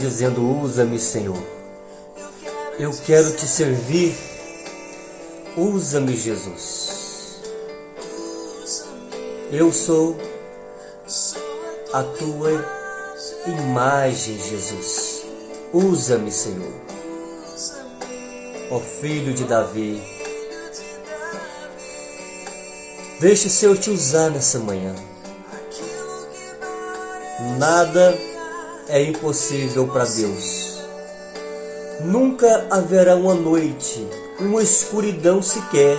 dizendo: Usa-me, Senhor. Eu quero te servir. Usa-me, Jesus. Eu sou a tua imagem, Jesus. Usa-me, Senhor. Ó Filho de Davi. Deixe o Senhor te usar nessa manhã. Nada é impossível para Deus. Nunca haverá uma noite, uma escuridão sequer,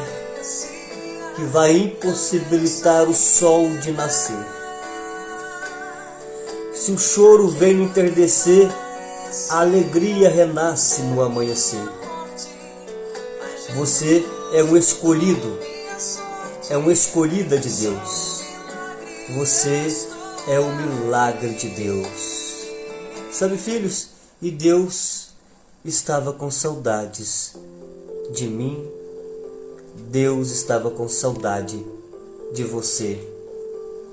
que vai impossibilitar o sol de nascer. Se o choro vem no entardecer, a alegria renasce no amanhecer. Você é um escolhido, é uma escolhida de Deus. Você é o milagre de Deus. Sabe, filhos? E Deus estava com saudades de mim. Deus estava com saudade de você,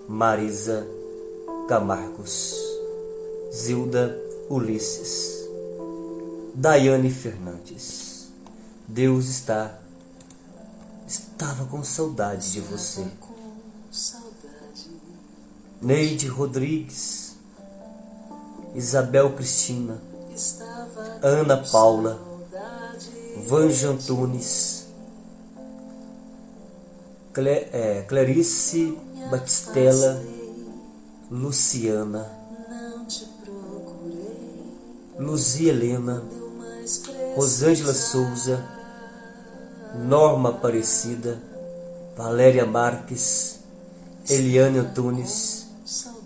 Marisa Camargos, Zilda Ulisses, Daiane Fernandes. Deus está estava com saudade de você. Com saudade. Neide Rodrigues, Isabel Cristina, Ana Paula. Vanja Antunes, Cle, é, Clarice Batistella, Luciana, Luzia Helena. Rosângela Souza, Norma Aparecida, Valéria Marques, Eliane Antunes.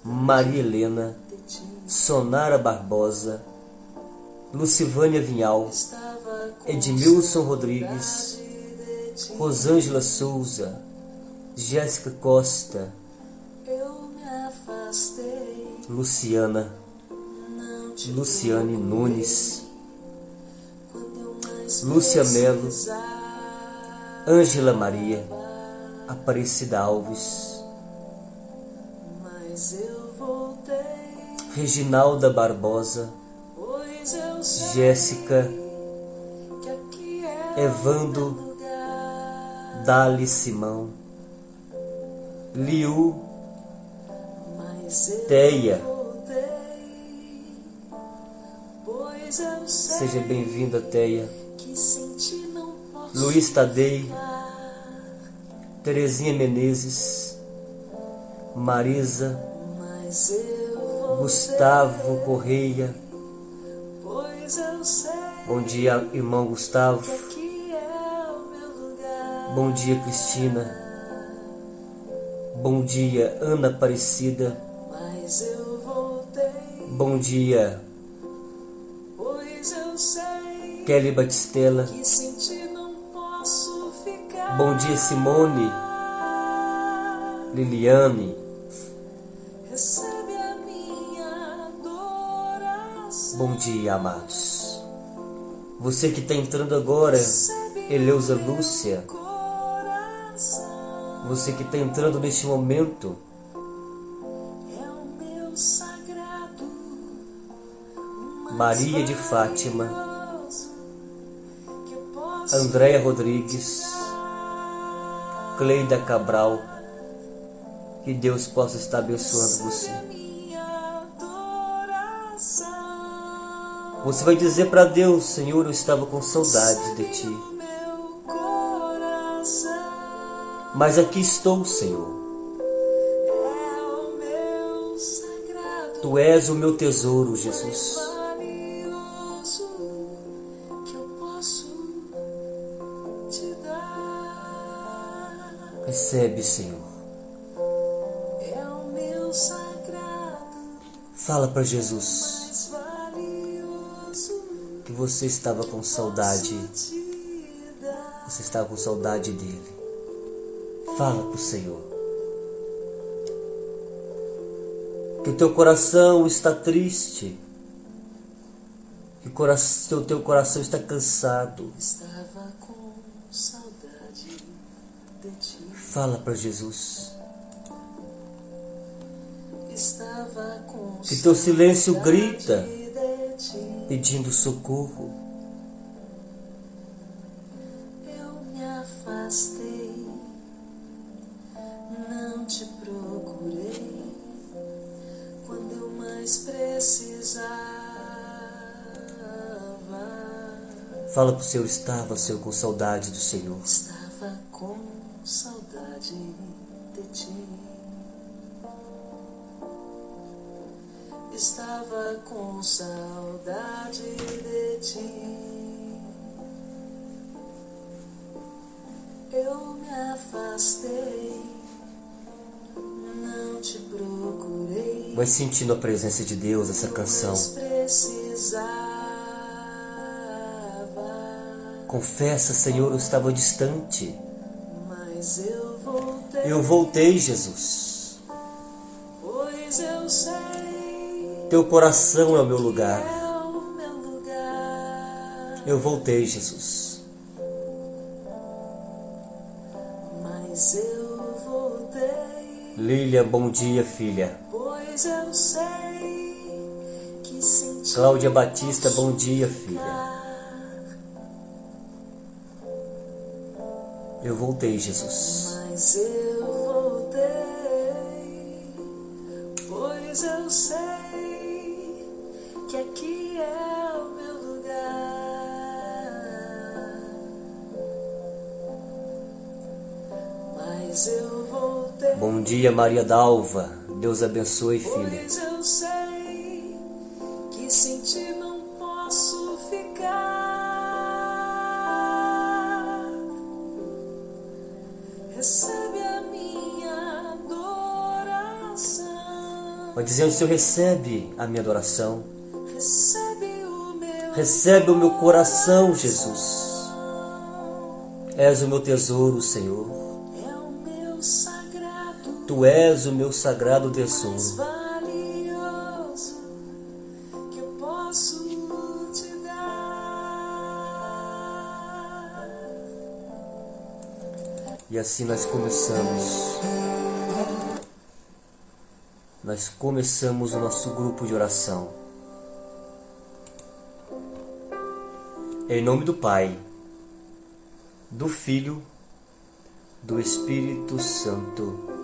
Maria Helena, Sonara Barbosa, Lucivânia Vinhal, Edmilson Rodrigues, Rosângela Souza, Jéssica Costa, Luciana, Luciane Nunes, Lúcia Melo, Ângela Maria, Aparecida Alves, Reginalda Barbosa, Jéssica, Evando, Dali Simão, Liu, Teia. Seja bem-vinda, Teia. Luiz Tadei, Terezinha Menezes, Marisa, Gustavo Correia. Bom dia, irmão Gustavo. Bom dia, Cristina. Bom dia, Ana Aparecida. Bom dia, Kelly Batistella. Bom dia, Simone. Liliane. Bom dia, amados. Você que está entrando agora, Eleusa Lúcia. Você que está entrando neste momento, Maria de Fátima, Andréia Rodrigues, Cleida Cabral, que Deus possa estar abençoando você. Você vai dizer para Deus, Senhor, eu estava com saudade de ti. Mas aqui estou, Senhor. Tu és o meu tesouro, Jesus. Recebe, Senhor. Fala para Jesus que você estava com saudade. Você estava com saudade dele. Fala para o Senhor. Que o teu coração está triste. Que o teu coração está cansado. Estava com saudade de ti. Fala para Jesus. Estava com Que teu silêncio grita de ti. Pedindo socorro. Eu me afastei, não te procurei quando eu mais precisava. Fala pro Senhor, estava, Senhor, com saudade do Senhor. Estava com saudade de ti. Eu me afastei, não te procurei. Vai sentindo a presença de Deus, essa canção. Confessa, Senhor, eu estava distante. Mas eu voltei, Eu voltei, Jesus. Teu coração é o meu lugar. é o meu lugar. Eu voltei, Jesus. Mas eu voltei, Lília, bom dia, filha. pois eu sei que senti Cláudia Batista, bom dia, filha. Eu voltei, Jesus. Mas eu dia, Maria Dalva. Deus abençoe, filha. pois eu sei que sem ti não posso ficar. Recebe a minha adoração. Vai dizendo, Senhor, recebe a minha adoração. Recebe o meu Recebe o meu coração, Jesus. És o meu tesouro, Senhor. Tu és o meu sagrado tesouro. valioso que eu posso te dar. E assim nós começamos. Nós começamos o nosso grupo de oração. Em nome do Pai, do Filho, do Espírito Santo.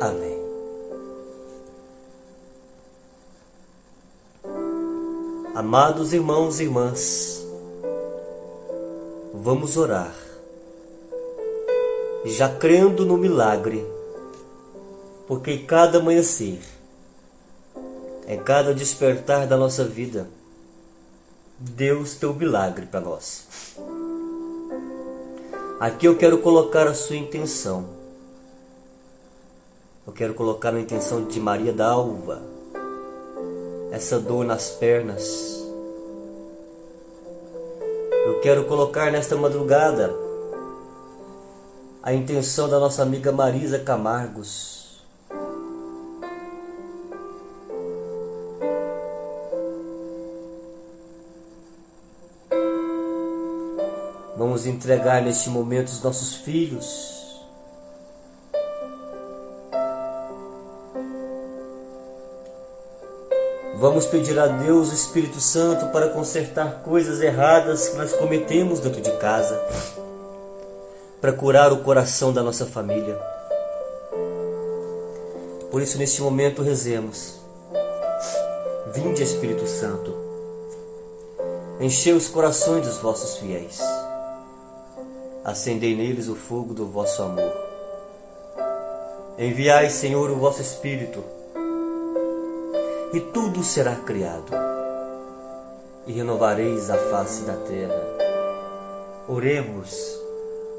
Amém. Amados irmãos e irmãs, vamos orar já crendo no milagre, porque cada amanhecer é cada despertar da nossa vida. Deus tem um milagre para nós. Aqui eu quero colocar a sua intenção. Eu quero colocar a intenção de Maria da Alva. Essa dor nas pernas. Eu quero colocar nesta madrugada a intenção da nossa amiga Marisa Camargos. Vamos entregar neste momento os nossos filhos. Vamos pedir a Deus, o Espírito Santo, para consertar coisas erradas que nós cometemos dentro de casa para curar o coração da nossa família. Por isso, neste momento, rezemos. Vinde, Espírito Santo, enchei os corações dos vossos fiéis, acendei neles o fogo do vosso amor. Enviai, Senhor, o vosso Espírito, e tudo será criado, e renovareis a face da terra. Oremos.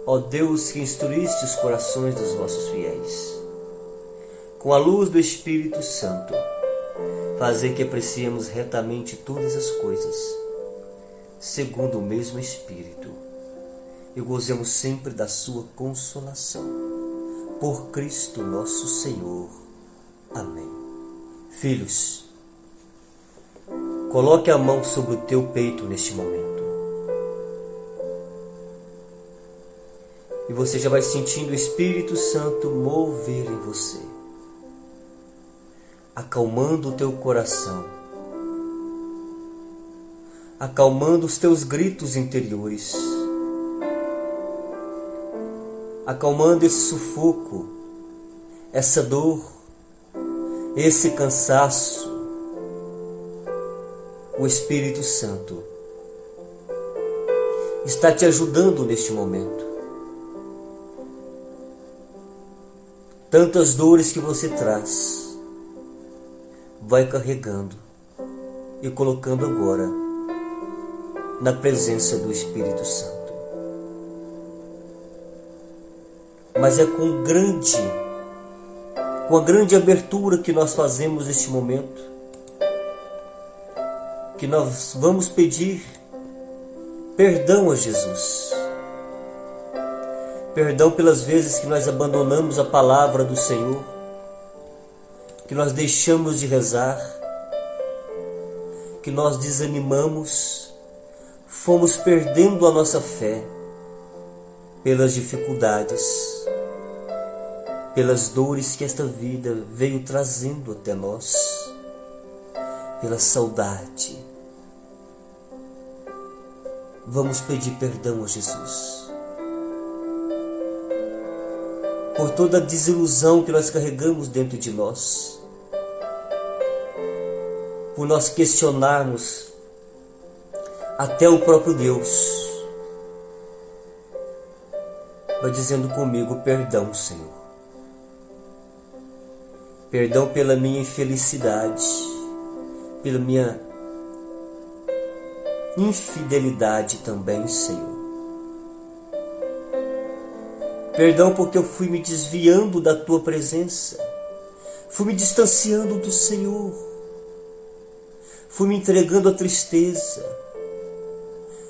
Ó Deus que instruíste os corações dos vossos fiéis, com a luz do Espírito Santo, fazer que apreciemos retamente todas as coisas, segundo o mesmo Espírito, e gozemos sempre da sua consolação. Por Cristo nosso Senhor. Amém. Filhos, coloque a mão sobre o teu peito neste momento. e você já vai sentindo o Espírito Santo mover em você, acalmando o teu coração, acalmando os teus gritos interiores, acalmando esse sufoco, essa dor, esse cansaço. O Espírito Santo está te ajudando neste momento. tantas dores que você traz, vai carregando e colocando agora na presença do Espírito Santo. Mas é com grande, com a grande abertura que nós fazemos neste momento, que nós vamos pedir perdão a Jesus. Perdão pelas vezes que nós abandonamos a palavra do Senhor, que nós deixamos de rezar, que nós desanimamos, fomos perdendo a nossa fé pelas dificuldades, pelas dores que esta vida veio trazendo até nós, pela saudade. Vamos pedir perdão a Jesus. por toda a desilusão que nós carregamos dentro de nós, por nós questionarmos até o próprio Deus. Vai dizendo comigo: perdão, Senhor. Perdão pela minha infelicidade, pela minha infidelidade também, Senhor. Perdão porque eu fui me desviando da tua presença, Fui me distanciando do Senhor. Fui me entregando à tristeza.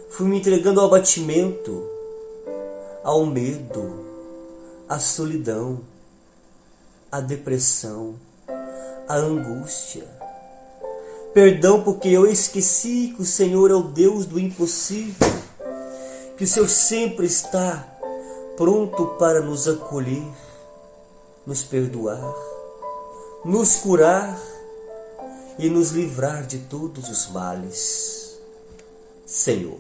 Fui me entregando ao abatimento, ao medo, à solidão, à depressão, à angústia. Perdão porque eu esqueci que o Senhor é o Deus do impossível, que o Senhor sempre está pronto para nos acolher, nos perdoar, nos curar e nos livrar de todos os males. Senhor,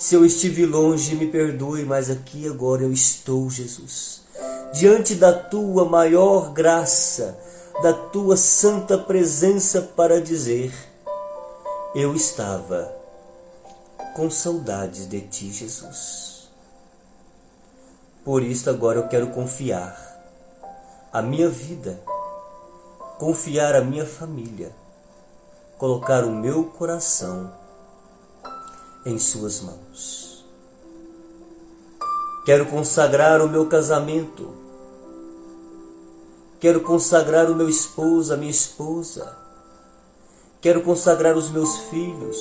se eu estive longe, me perdoe, mas aqui agora eu estou, Jesus, diante da tua maior graça, da tua santa presença para dizer: Eu estava com saudades de ti, Jesus. Por isso agora eu quero confiar a minha vida, confiar a minha família, colocar o meu coração em Suas mãos. Quero consagrar o meu casamento, quero consagrar o meu esposo, a minha esposa, quero consagrar os meus filhos,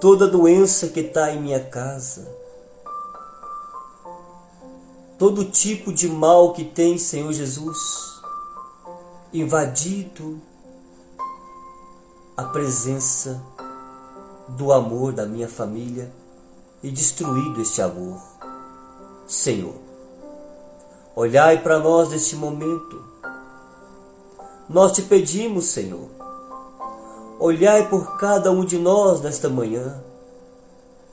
toda doença que está em minha casa, todo tipo de mal que tem, Senhor Jesus, invadido a presença do amor da minha família e destruído este amor. Senhor, olhai para nós neste momento. Nós te pedimos, Senhor, olhai por cada um de nós nesta manhã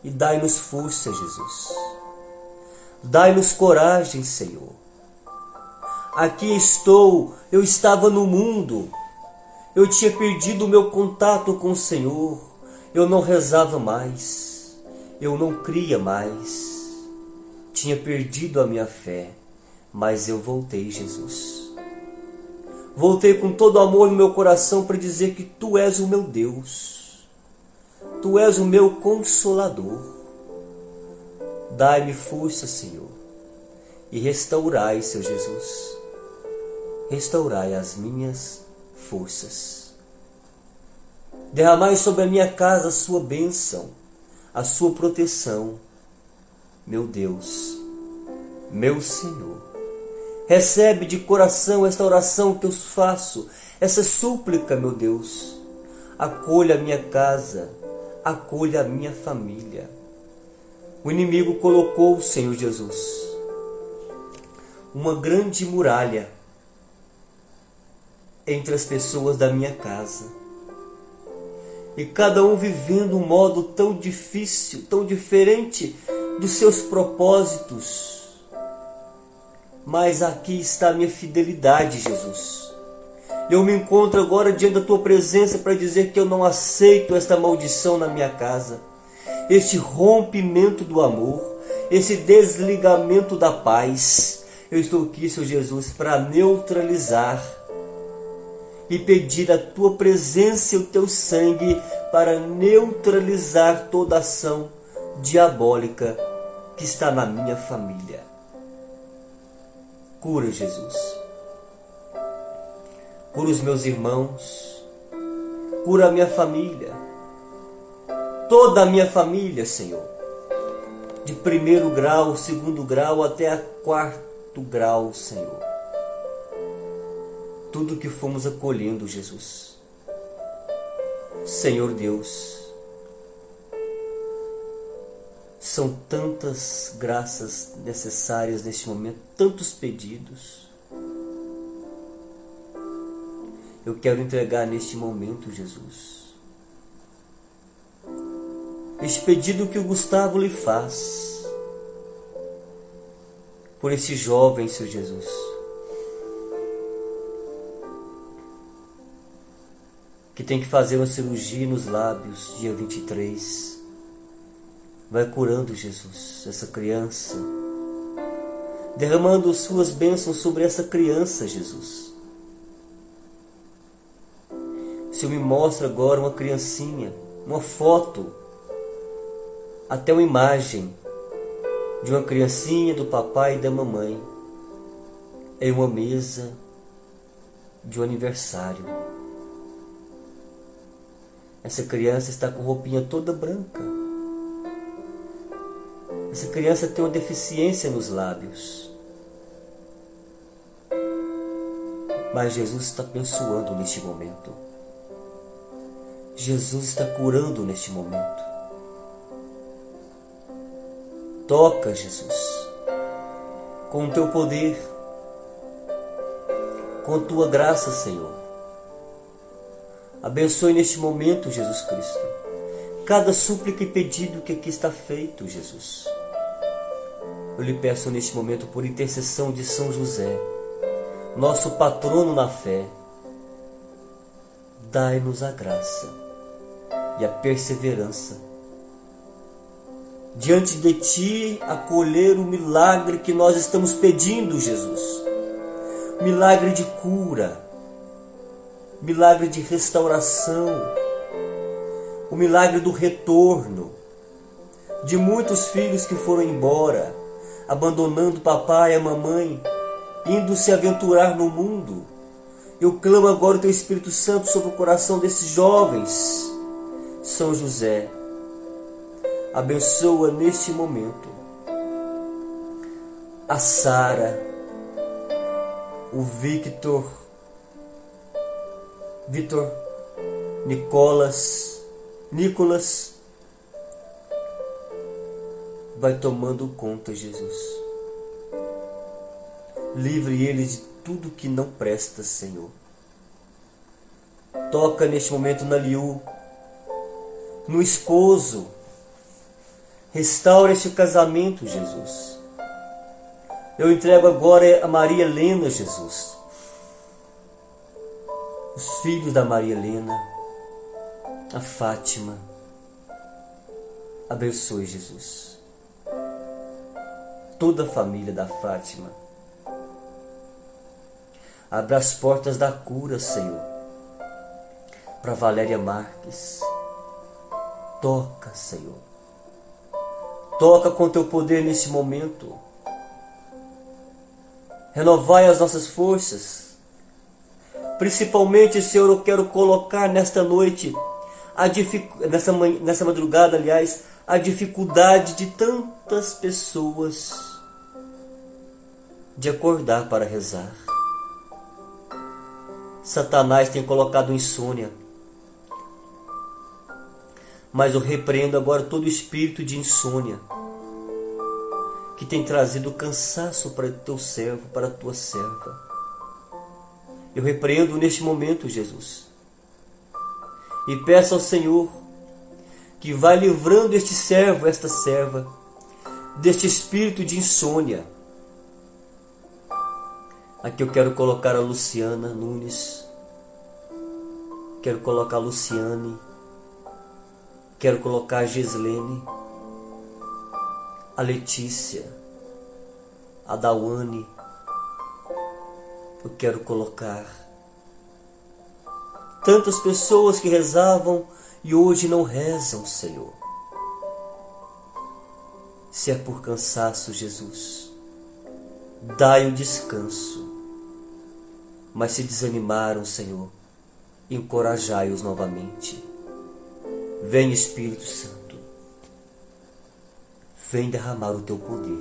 e dai-nos força, Jesus. Dai-nos coragem, Senhor. Aqui estou, eu estava no mundo, eu tinha perdido o meu contato com o Senhor, eu não rezava mais, eu não cria mais, tinha perdido a minha fé, mas eu voltei, Jesus. Voltei com todo amor no meu coração para dizer que Tu és o meu Deus, Tu és o meu consolador. Dai-me força, Senhor, e restaurai, Seu Jesus, restaurai as minhas forças. Derramai sobre a minha casa a sua bênção, a sua proteção. Meu Deus, meu Senhor, recebe de coração esta oração que eu faço, essa súplica, meu Deus. Acolha a minha casa, acolha a minha família. O inimigo colocou, Senhor Jesus, uma grande muralha entre as pessoas da minha casa e cada um vivendo um modo tão difícil, tão diferente dos seus propósitos. Mas aqui está a minha fidelidade, Jesus. Eu me encontro agora diante da tua presença para dizer que eu não aceito esta maldição na minha casa, este rompimento do amor, esse desligamento da paz. Eu estou aqui, Senhor Jesus, para neutralizar e pedir a tua presença e o teu sangue para neutralizar toda ação diabólica que está na minha família. Cura, Jesus. Cura os meus irmãos. Cura a minha família. Toda a minha família, Senhor. De primeiro grau, segundo grau até a quarto grau, Senhor tudo que fomos acolhendo, Jesus. Senhor Deus, são tantas graças necessárias neste momento, tantos pedidos. Eu quero entregar neste momento, Jesus, este pedido que o Gustavo lhe faz por esse jovem, Senhor Jesus que tem que fazer uma cirurgia nos lábios, dia 23. Vai curando, Jesus, essa criança, derramando suas bênçãos sobre essa criança, Jesus. O Senhor me mostra agora uma criancinha, uma foto, até uma imagem de uma criancinha, do papai e da mamãe, em uma mesa de um aniversário. Essa criança está com roupinha toda branca. Essa criança tem uma deficiência nos lábios. Mas Jesus está abençoando neste momento. Jesus está curando neste momento. Toca, Jesus, com o teu poder, com a tua graça, Senhor. Abençoe neste momento, Jesus Cristo, cada súplica e pedido que aqui está feito, Jesus. Eu lhe peço neste momento, por intercessão de São José, nosso patrono na fé, dai-nos a graça e a perseverança diante de ti acolher o milagre que nós estamos pedindo, Jesus. Milagre de cura, milagre de restauração, o milagre do retorno de muitos filhos que foram embora, abandonando o papai e a mamãe, indo se aventurar no mundo. Eu clamo agora o teu Espírito Santo sobre o coração desses jovens. São José, abençoa neste momento a Sara, o Victor, Victor, Nicolas, Nicolas, vai tomando conta, Jesus. Livre eles de tudo que não presta, Senhor. Toca neste momento na Liu, no esposo, Restaura este casamento, Jesus. Eu entrego agora a Maria Helena, Jesus. Os filhos da Maria Helena, a Fátima. Abençoe, Jesus. Toda a família da Fátima. Abra as portas da cura, Senhor. Para Valéria Marques. Toca, Senhor Toca com teu poder nesse momento. Renovai as nossas forças. Principalmente, Senhor, eu quero colocar nesta noite, a dific... nessa, manhã, nessa madrugada, aliás, a dificuldade de tantas pessoas de acordar para rezar. Satanás tem colocado insônia. Mas eu repreendo agora todo espírito de insônia que tem trazido cansaço para o teu servo, para tua serva. Eu repreendo neste momento, Jesus, e peço ao Senhor que vá livrando este servo, esta serva, deste espírito de insônia. Aqui eu quero colocar a Luciana Nunes, quero colocar a Luciane, Quero colocar a Gislene, a Letícia, a Dawane. Eu quero colocar tantas pessoas que rezavam e hoje não rezam, Senhor. Se é por cansaço, Jesus, dai o descanso. Mas se desanimaram, Senhor, encorajai-os novamente. Vem Espírito Santo, vem derramar o teu poder.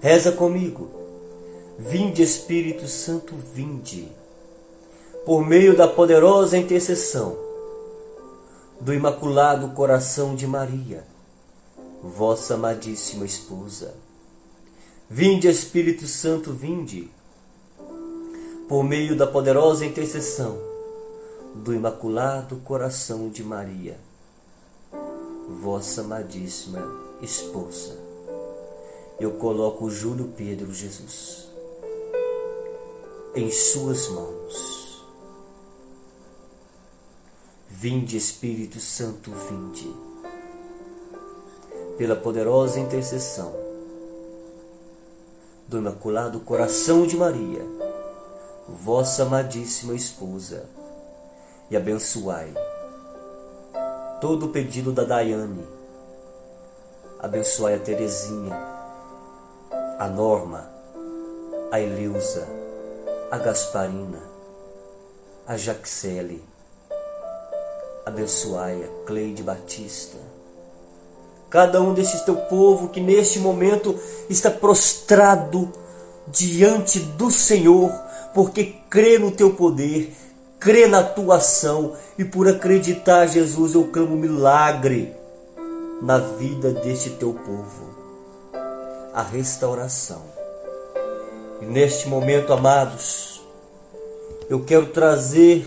Reza comigo. Vinde Espírito Santo, vinde. Por meio da poderosa intercessão do Imaculado Coração de Maria, vossa amadíssima esposa. Vinde Espírito Santo, vinde. Por meio da poderosa intercessão do Imaculado Coração de Maria, vossa amadíssima esposa. Eu coloco Júlio Pedro Jesus em suas mãos. Vinde, Espírito Santo, vinde, pela poderosa intercessão do Imaculado Coração de Maria, vossa amadíssima esposa e abençoai todo o pedido da Daiane. Abençoai a Terezinha, a Norma, a Eleusa, a Gasparina, a Jaxele, abençoai a Cleide Batista, cada um desses teu povo que neste momento está prostrado diante do Senhor, porque crê no teu poder, crê na tua ação e por acreditar, Jesus, eu clamo milagre na vida deste teu povo, a restauração. E neste momento, amados, eu quero trazer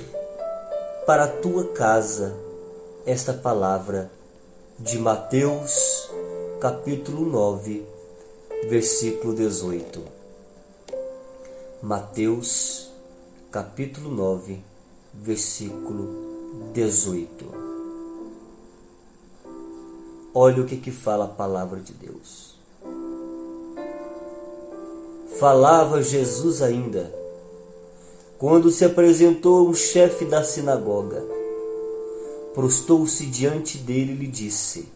para a tua casa esta palavra de Mateus, capítulo 9, versículo 18. Mateus, capítulo 9, versículo 18. Olha o que, que fala a palavra de Deus. Falava Jesus ainda, quando se apresentou um chefe da sinagoga. Prostou-se diante dele e lhe disse: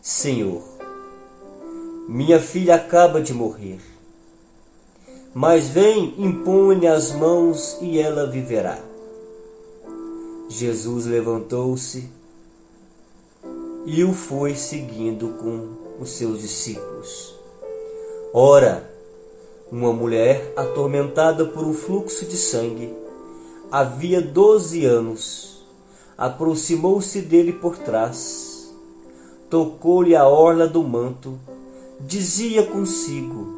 Senhor, minha filha acaba de morrer, mas vem, impõe-lhe as mãos e ela viverá. Jesus levantou-se e o foi seguindo com os seus discípulos. Ora, uma mulher atormentada por um fluxo de sangue, havia doze anos, aproximou-se dele por trás, tocou-lhe a orla do manto, dizia consigo: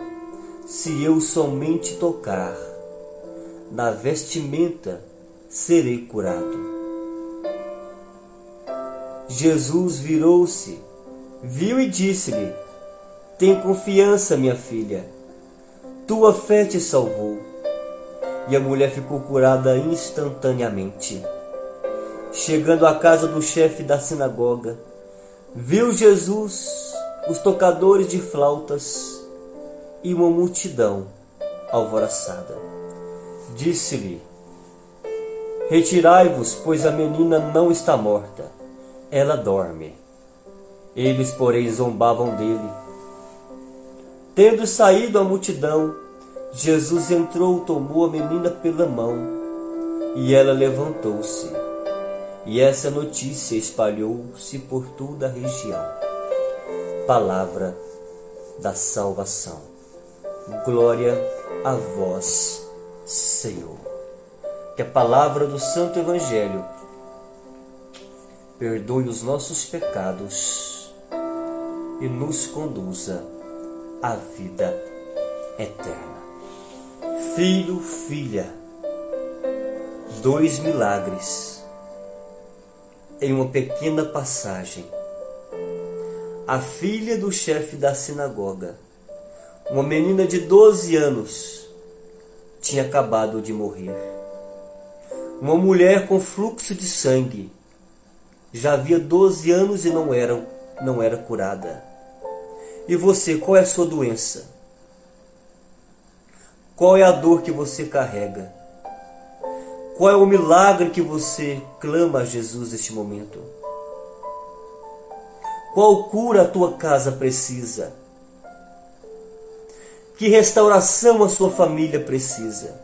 Se eu somente tocar na vestimenta, serei curado. Jesus virou-se, viu e disse-lhe: Tem confiança, minha filha tua fé te salvou. E a mulher ficou curada instantaneamente. Chegando à casa do chefe da sinagoga, viu Jesus, os tocadores de flautas e uma multidão alvoroçada. Disse-lhe: Retirai-vos, pois a menina não está morta, ela dorme. Eles, porém, zombavam dele Tendo saído a multidão, Jesus entrou, tomou a menina pela mão e ela levantou-se. E essa notícia espalhou-se por toda a região. Palavra da salvação. Glória a vós, Senhor. Que a palavra do Santo Evangelho perdoe os nossos pecados e nos conduza a vida eterna. Filho, filha, dois milagres em uma pequena passagem. A filha do chefe da sinagoga, uma menina de 12 anos, tinha acabado de morrer. Uma mulher com fluxo de sangue já havia 12 anos e não era, não era curada. E você, qual é a sua doença? Qual é a dor que você carrega? Qual é o milagre que você clama a Jesus neste momento? Qual cura a tua casa precisa? Que restauração a sua família precisa?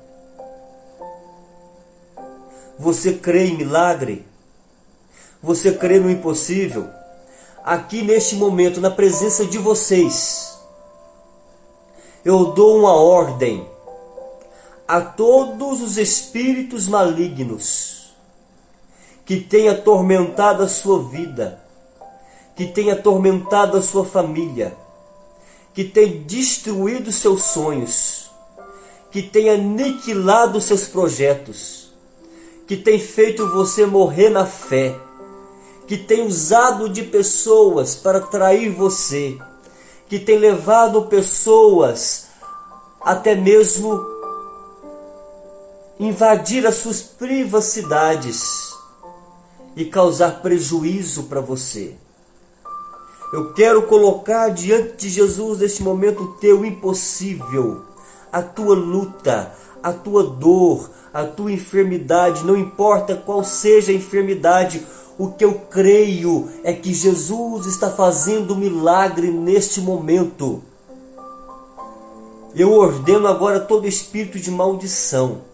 Você crê em milagre? Você crê no impossível? aqui neste momento, na presença de vocês, eu dou uma ordem a todos os espíritos malignos que têm atormentado a sua vida, que têm atormentado a sua família, que têm destruído seus sonhos, que têm aniquilado seus projetos, que têm feito você morrer na fé que tem usado de pessoas para trair você, que tem levado pessoas até mesmo invadir as suas privacidades e causar prejuízo para você. Eu quero colocar diante de Jesus neste momento o teu impossível, a tua luta, a tua dor, a tua enfermidade, não importa qual seja a enfermidade, o que eu creio é que Jesus está fazendo um milagre neste momento. Eu ordeno agora todo espírito de maldição.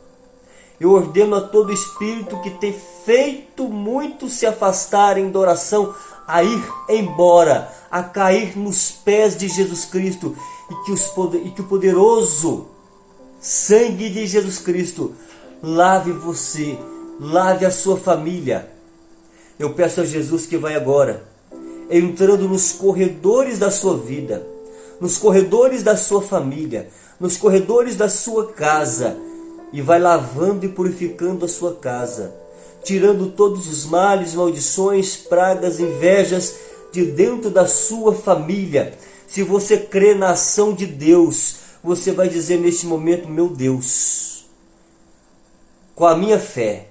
Eu ordeno a todo espírito que tem feito muito se afastarem da oração a ir embora, a cair nos pés de Jesus Cristo e que, os, e que o poderoso sangue de Jesus Cristo lave você, lave a sua família. Eu peço a Jesus que vai agora, entrando nos corredores da sua vida, nos corredores da sua família, nos corredores da sua casa, e vai lavando e purificando a sua casa, tirando todos os males, maldições, pragas, invejas de dentro da sua família. Se você crê na ação de Deus, você vai dizer neste momento: Meu Deus, com a minha fé,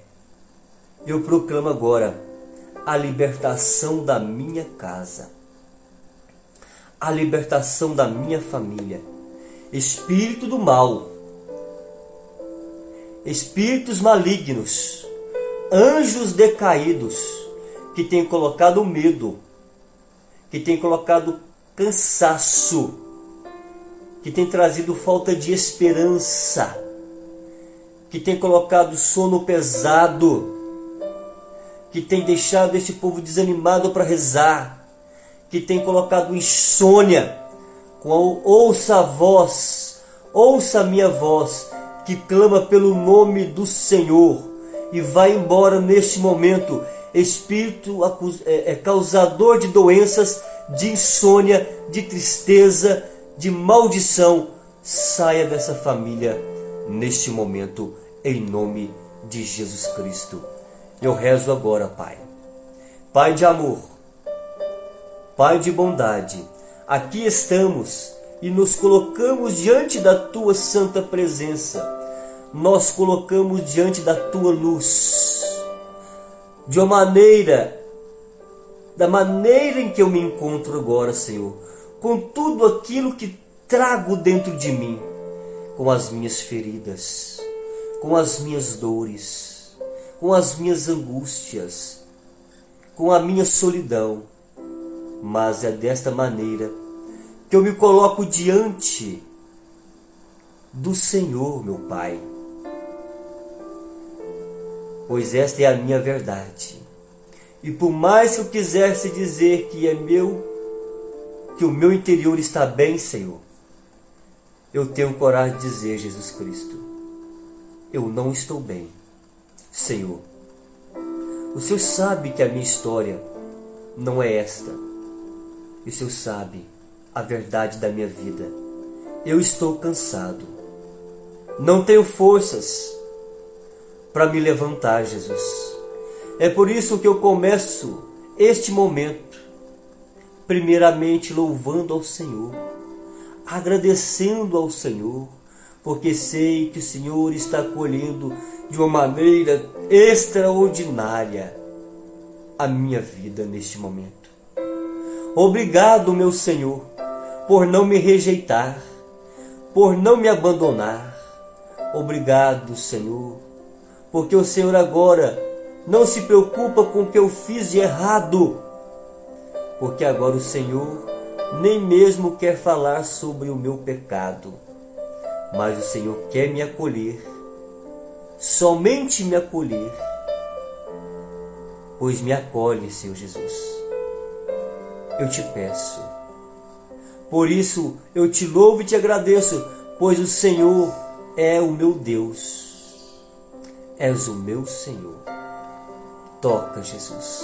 eu proclamo agora a libertação da minha casa, a libertação da minha família. Espírito do mal, espíritos malignos, anjos decaídos que têm colocado medo, que têm colocado cansaço, que têm trazido falta de esperança, que têm colocado sono pesado, que têm deixado este povo desanimado para rezar, que têm colocado insônia. Ouça a voz, ouça a minha voz, que clama pelo nome do Senhor e vai embora neste momento, espírito é, é causador de doenças, de insônia, de tristeza, de maldição, saia dessa família neste momento, em nome de Jesus Cristo. Eu rezo agora, Pai. Pai de amor, Pai de bondade, aqui estamos e nos colocamos diante da tua santa presença. Nós colocamos diante da tua luz. De uma maneira, da maneira em que eu me encontro agora, Senhor, com tudo aquilo que trago dentro de mim, com as minhas feridas, com as minhas dores, com as minhas angústias, com a minha solidão. Mas é desta maneira que eu me coloco diante do Senhor, meu Pai. Pois esta é a minha verdade. E por mais que eu quisesse dizer que é meu, que o meu interior está bem, Senhor, eu tenho coragem de dizer, Jesus Cristo, eu não estou bem. Senhor, o Senhor sabe que a minha história não é esta. E o Senhor sabe a verdade da minha vida. Eu estou cansado. Não tenho forças para me levantar, Jesus. É por isso que eu começo este momento, primeiramente louvando ao Senhor, agradecendo ao Senhor, porque sei que o Senhor está colhendo de uma maneira extraordinária a minha vida neste momento. Obrigado, meu Senhor, por não me rejeitar, por não me abandonar. Obrigado, Senhor, porque o Senhor agora não se preocupa com o que eu fiz de errado, porque agora o Senhor nem mesmo quer falar sobre o meu pecado, mas o Senhor quer me acolher, somente me acolher, pois me acolhe, Senhor Jesus. Eu te peço, por isso eu te louvo e te agradeço, pois o Senhor é o meu Deus. És o meu Senhor. Toca, Jesus.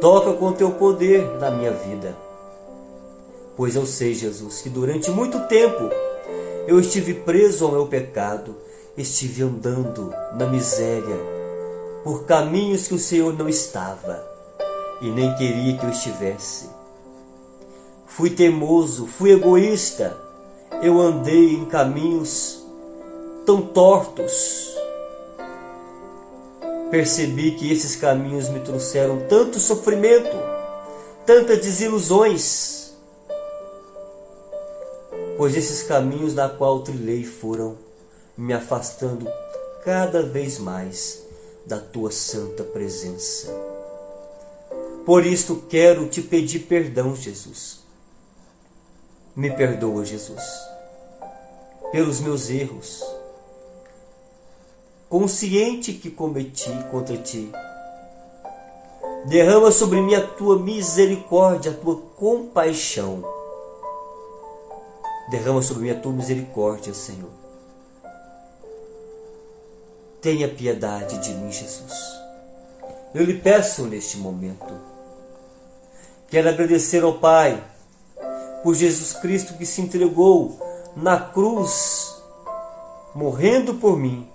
Toca com teu poder na minha vida. Pois eu sei, Jesus, que durante muito tempo eu estive preso ao meu pecado, estive andando na miséria por caminhos que o Senhor não estava e nem queria que eu estivesse fui teimoso, fui egoísta, eu andei em caminhos tão tortos. Percebi que esses caminhos me trouxeram tanto sofrimento, tantas desilusões, pois esses caminhos na qual trilhei foram me afastando cada vez mais da tua santa presença. Por isto quero te pedir perdão, Jesus me perdoa, Jesus. pelos meus erros, consciente que cometi contra ti. Derrama sobre mim a tua misericórdia, a tua compaixão. Derrama sobre mim a tua misericórdia, Senhor. Tenha piedade de mim, Jesus. Eu lhe peço neste momento. Quero agradecer ao Pai por Jesus Cristo que se entregou na cruz, morrendo por mim,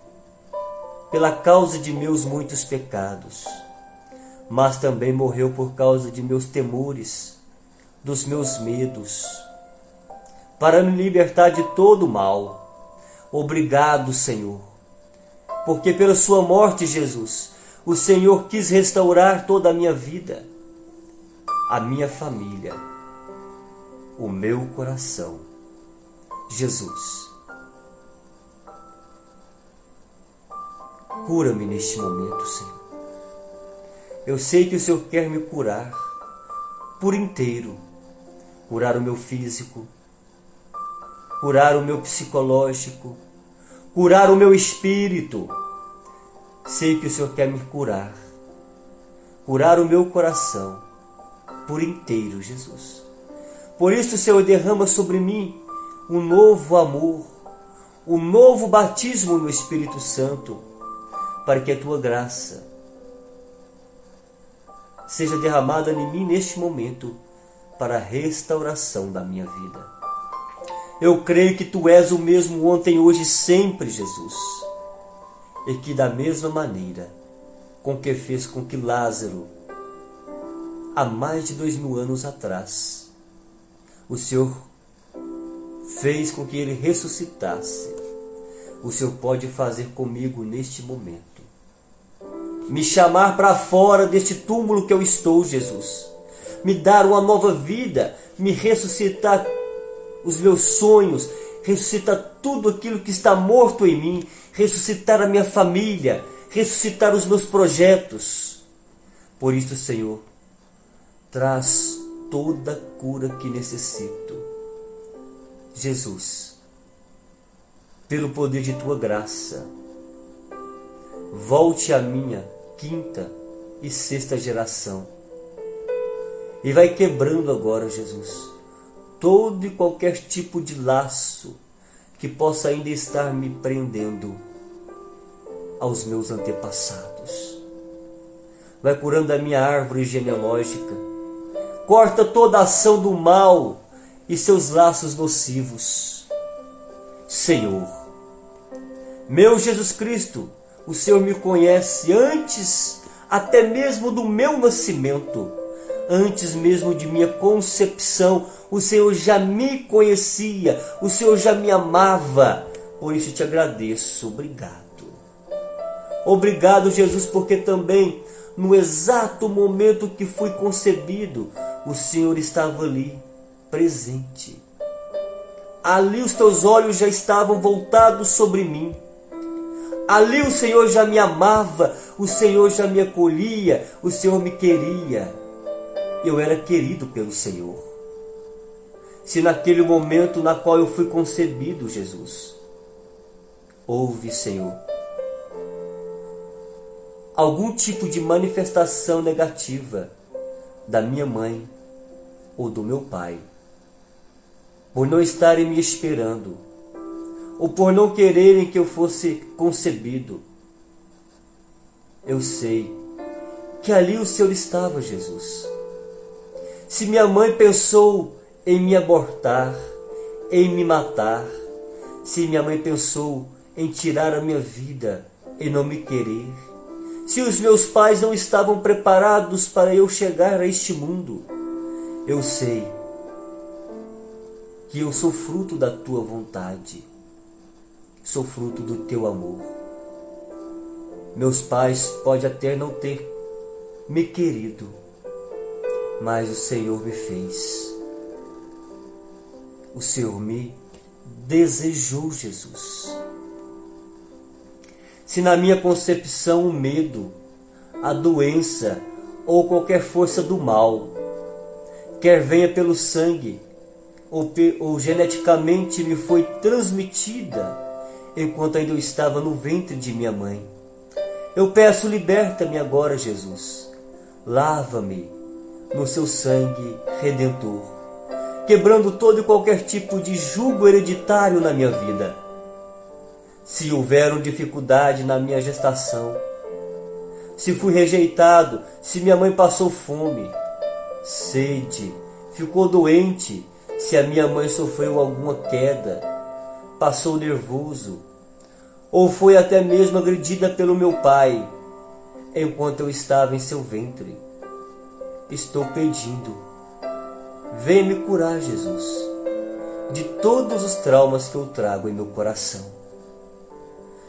pela causa de meus muitos pecados, mas também morreu por causa de meus temores, dos meus medos, para me libertar de todo o mal. Obrigado, Senhor, porque pela Sua morte, Jesus, o Senhor quis restaurar toda a minha vida, a minha família, o meu coração. Jesus, cura-me neste momento, Senhor. Eu sei que o Senhor quer me curar por inteiro curar o meu físico, curar o meu psicológico, curar o meu espírito. Sei que o Senhor quer me curar, curar o meu coração por inteiro, Jesus. Por isso, Senhor, derrama sobre mim um novo amor, um novo batismo no Espírito Santo, para que a tua graça seja derramada em mim neste momento para a restauração da minha vida. Eu creio que tu és o mesmo ontem, hoje e sempre, Jesus. E que da mesma maneira com que fez com que Lázaro, há mais de dois mil anos atrás, o Senhor fez com que ele ressuscitasse, o Senhor pode fazer comigo neste momento. Me chamar para fora deste túmulo que eu estou, Jesus. Me dar uma nova vida, me ressuscitar os meus sonhos, ressuscitar tudo aquilo que está morto em mim, ressuscitar a minha família, ressuscitar os meus projetos. Por isso, Senhor, traz toda a cura que necessito. Jesus, pelo poder de tua graça, volte a minha quinta e sexta geração e vai quebrando agora, Jesus, todo e qualquer tipo de laço que possa ainda estar me prendendo aos meus antepassados. Vai curando a minha árvore genealógica, corta toda ação do mal e seus laços nocivos. Senhor, meu Jesus Cristo, o Senhor me conhece antes até mesmo do meu nascimento antes mesmo de minha concepção, o Senhor já me conhecia, o Senhor já me amava. Por isso te agradeço. Obrigado. Obrigado, Jesus, porque também no exato momento que fui concebido, o Senhor estava ali, presente. Ali os teus olhos já estavam voltados sobre mim. Ali o Senhor já me amava, o Senhor já me acolhia, o Senhor me queria eu era querido pelo Senhor. Se naquele momento na qual eu fui concebido, Jesus, houve, Senhor, algum tipo de manifestação negativa da minha mãe ou do meu pai, por não estarem me esperando, ou por não quererem que eu fosse concebido, eu sei que ali o Senhor estava, Jesus. Se minha mãe pensou em me abortar, em me matar, se minha mãe pensou em tirar a minha vida e não me querer, se os meus pais não estavam preparados para eu chegar a este mundo, eu sei que eu sou fruto da tua vontade, sou fruto do teu amor. Meus pais podem até não ter me querido, mas o Senhor me fez. O Senhor me desejou, Jesus. Se na minha concepção o medo, a doença ou qualquer força do mal, quer venha pelo sangue, ou, ou geneticamente me foi transmitida enquanto ainda eu estava no ventre de minha mãe. Eu peço, liberta-me agora, Jesus. Lava-me no seu sangue redentor, quebrando todo e qualquer tipo de jugo hereditário na minha vida. Se houveram dificuldade na minha gestação, se fui rejeitado, se minha mãe passou fome, sede, ficou doente, se a minha mãe sofreu alguma queda, passou nervoso, ou foi até mesmo agredida pelo meu pai enquanto eu estava em seu ventre. Estou pedindo, venha me curar, Jesus, de todos os traumas que eu trago em meu coração.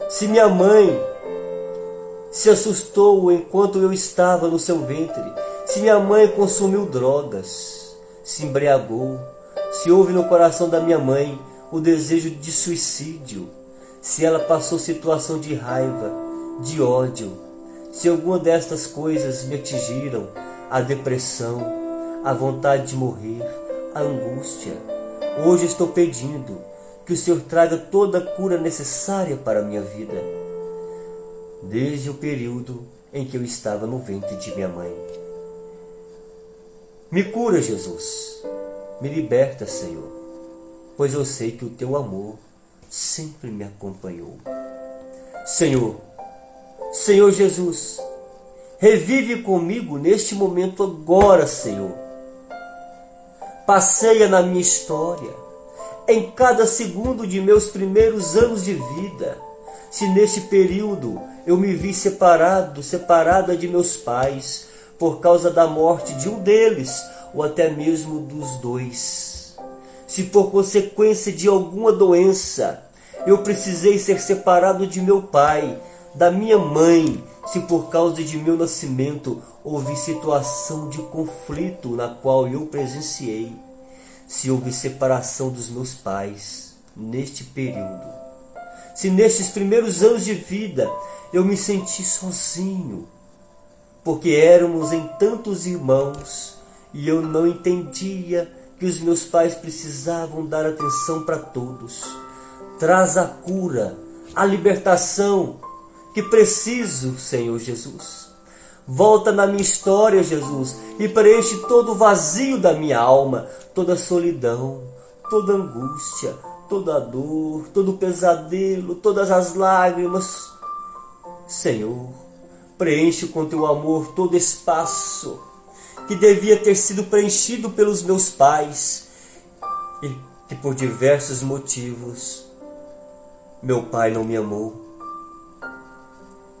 Se minha mãe se assustou enquanto eu estava no seu ventre, se minha mãe consumiu drogas, se embriagou, se houve no coração da minha mãe o desejo de suicídio, se ela passou situação de raiva, de ódio, se alguma destas coisas me atingiram, a depressão, a vontade de morrer, a angústia, hoje estou pedindo que o Senhor traga toda a cura necessária para a minha vida desde o período em que eu estava no ventre de minha mãe. Me cura, Jesus. Me liberta, Senhor, pois eu sei que o teu amor sempre me acompanhou. Senhor, Senhor Jesus, revive comigo neste momento agora, Senhor. Passeia na minha história, em cada segundo de meus primeiros anos de vida se neste período eu me vi separado, separada de meus pais, por causa da morte de um deles, ou até mesmo dos dois. Se por consequência de alguma doença eu precisei ser separado de meu pai, da minha mãe, se por causa de meu nascimento houve situação de conflito na qual eu presenciei, se houve separação dos meus pais neste período se nesses primeiros anos de vida eu me senti sozinho, porque éramos em tantos irmãos e eu não entendia que os meus pais precisavam dar atenção para todos. Traz a cura, a libertação que preciso, Senhor Jesus. Volta na minha história, Jesus, e preenche todo o vazio da minha alma, toda a solidão, toda a angústia, toda a dor, todo o pesadelo, todas as lágrimas. Senhor, preenche com teu amor todo espaço que devia ter sido preenchido pelos meus pais e que por diversos motivos meu pai não me amou,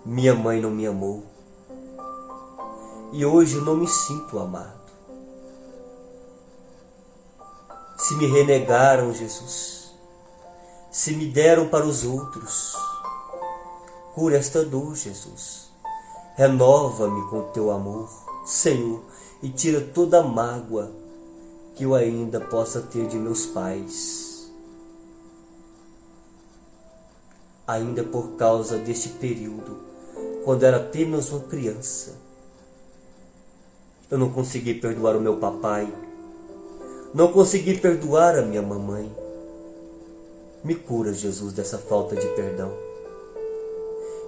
minha mãe não me amou e hoje não me sinto amado. Se me renegaram, Jesus, se me deram para os outros. Cura esta dor, Jesus. Renova-me com teu amor, Senhor, e tira toda a mágoa que eu ainda possa ter de meus pais. Ainda por causa deste período, quando era apenas uma criança. Eu não consegui perdoar o meu papai, não consegui perdoar a minha mamãe. Me cura, Jesus, dessa falta de perdão.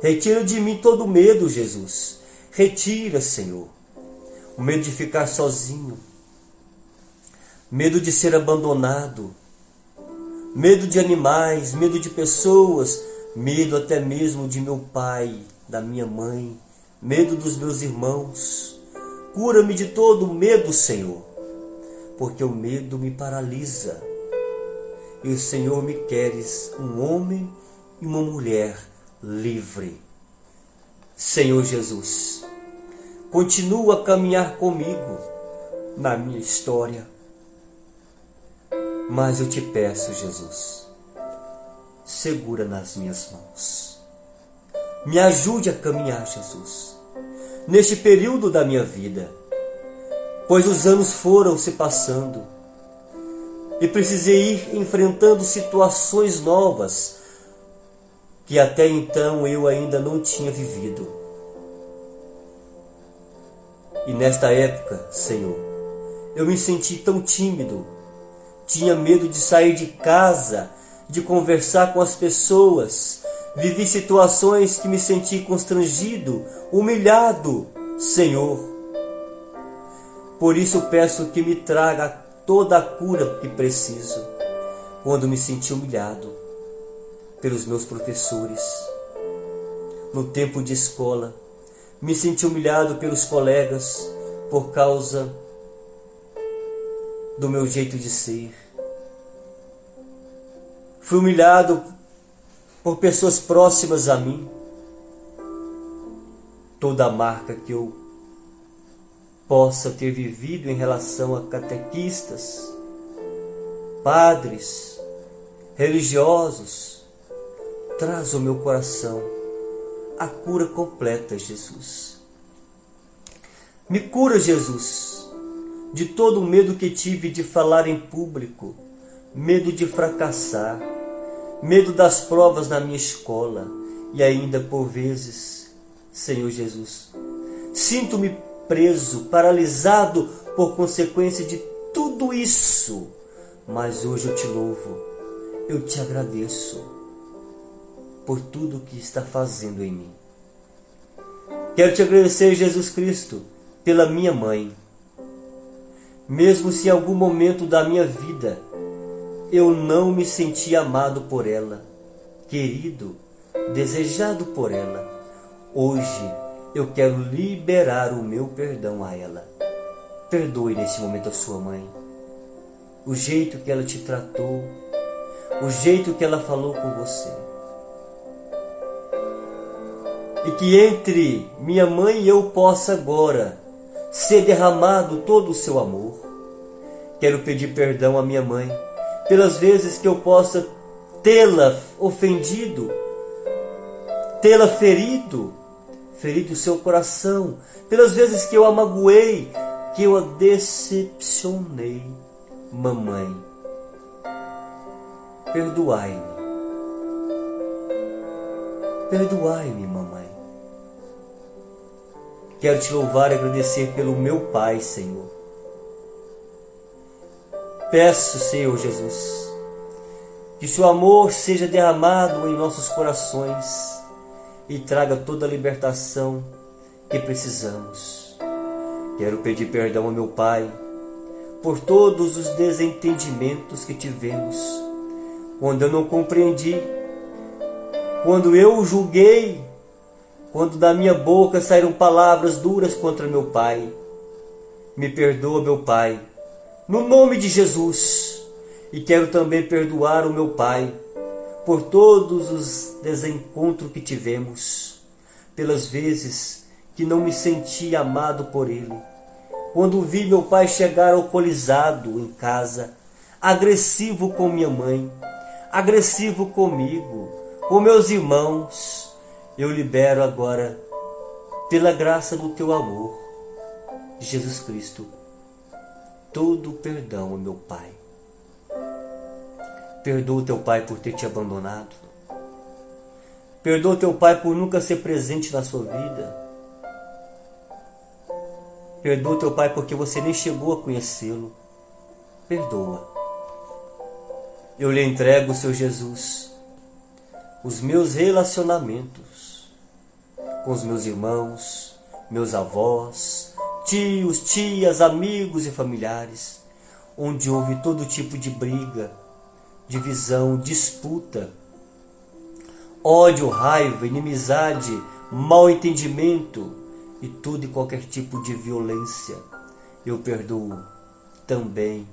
Retira de mim todo medo, Jesus. Retira, Senhor, o medo de ficar sozinho, medo de ser abandonado, medo de animais, medo de pessoas, medo até mesmo de meu pai, da minha mãe, medo dos meus irmãos. Cura-me de todo medo, Senhor, porque o medo me paralisa e o Senhor me queres um homem e uma mulher livre. Senhor Jesus, continua a caminhar comigo na minha história. Mas eu te peço, Jesus, segura nas minhas mãos. Me ajude a caminhar, Jesus, neste período da minha vida, pois os anos foram se passando e precisei ir enfrentando situações novas que até então eu ainda não tinha vivido. E nesta época, Senhor, eu me senti tão tímido, tinha medo de sair de casa, de conversar com as pessoas. Vivi situações que me senti constrangido, humilhado, Senhor. Por isso peço que me traga toda a cura que preciso quando me senti humilhado pelos meus professores. No tempo de escola, me senti humilhado pelos colegas por causa do meu jeito de ser. Fui humilhado por pessoas próximas a mim. Toda a marca que eu possa ter vivido em relação a catequistas, padres, religiosos, traz ao meu coração a cura completa, Jesus. Me cura, Jesus, de todo o medo que tive de falar em público, medo de fracassar, medo das provas na minha escola e ainda por vezes, Senhor Jesus, sinto-me preso, paralisado por consequência de tudo isso. Mas hoje eu te louvo, eu te agradeço por tudo que está fazendo em mim. Quero te agradecer, Jesus Cristo, pela minha mãe. Mesmo se em algum momento da minha vida eu não me senti amado por ela, querido, desejado por ela, hoje eu quero liberar o meu perdão a ela. Perdoe nesse momento a sua mãe. O jeito que ela te tratou, o jeito que ela falou com você. E que entre minha mãe e eu possa agora ser derramado todo o seu amor. Quero pedir perdão à minha mãe pelas vezes que eu possa tê-la ofendido, tê-la ferido, ferido o seu coração, pelas vezes que eu a magoei, que eu a decepcionei. Mamãe, perdoai-me. Perdoai-me, mamãe. Quero te louvar e agradecer pelo meu Pai, Senhor. Peço, Senhor Jesus, que seu amor seja derramado em nossos corações e traga toda a libertação que precisamos. Quero pedir perdão ao meu Pai por todos os desentendimentos que tivemos, quando eu não compreendi, quando eu julguei, quando da minha boca saíram palavras duras contra meu Pai. Me perdoa, meu Pai, no nome de Jesus, e quero também perdoar o meu Pai por todos os desencontros que tivemos, pelas vezes que não me senti amado por Ele. Quando vi meu pai chegar alcoolizado em casa, agressivo com minha mãe, agressivo comigo, com meus irmãos, eu libero agora, pela graça do teu amor, Jesus Cristo, todo o perdão meu Pai. Perdoa teu pai por ter te abandonado. Perdoa teu pai por nunca ser presente na sua vida. Perdoa teu pai porque você nem chegou a conhecê-lo. Perdoa. Eu lhe entrego, seu Jesus, os meus relacionamentos com os meus irmãos, meus avós, tios, tias, amigos e familiares, onde houve todo tipo de briga, divisão, disputa, ódio, raiva, inimizade, mal entendimento e todo e qualquer tipo de violência. Eu perdoo também.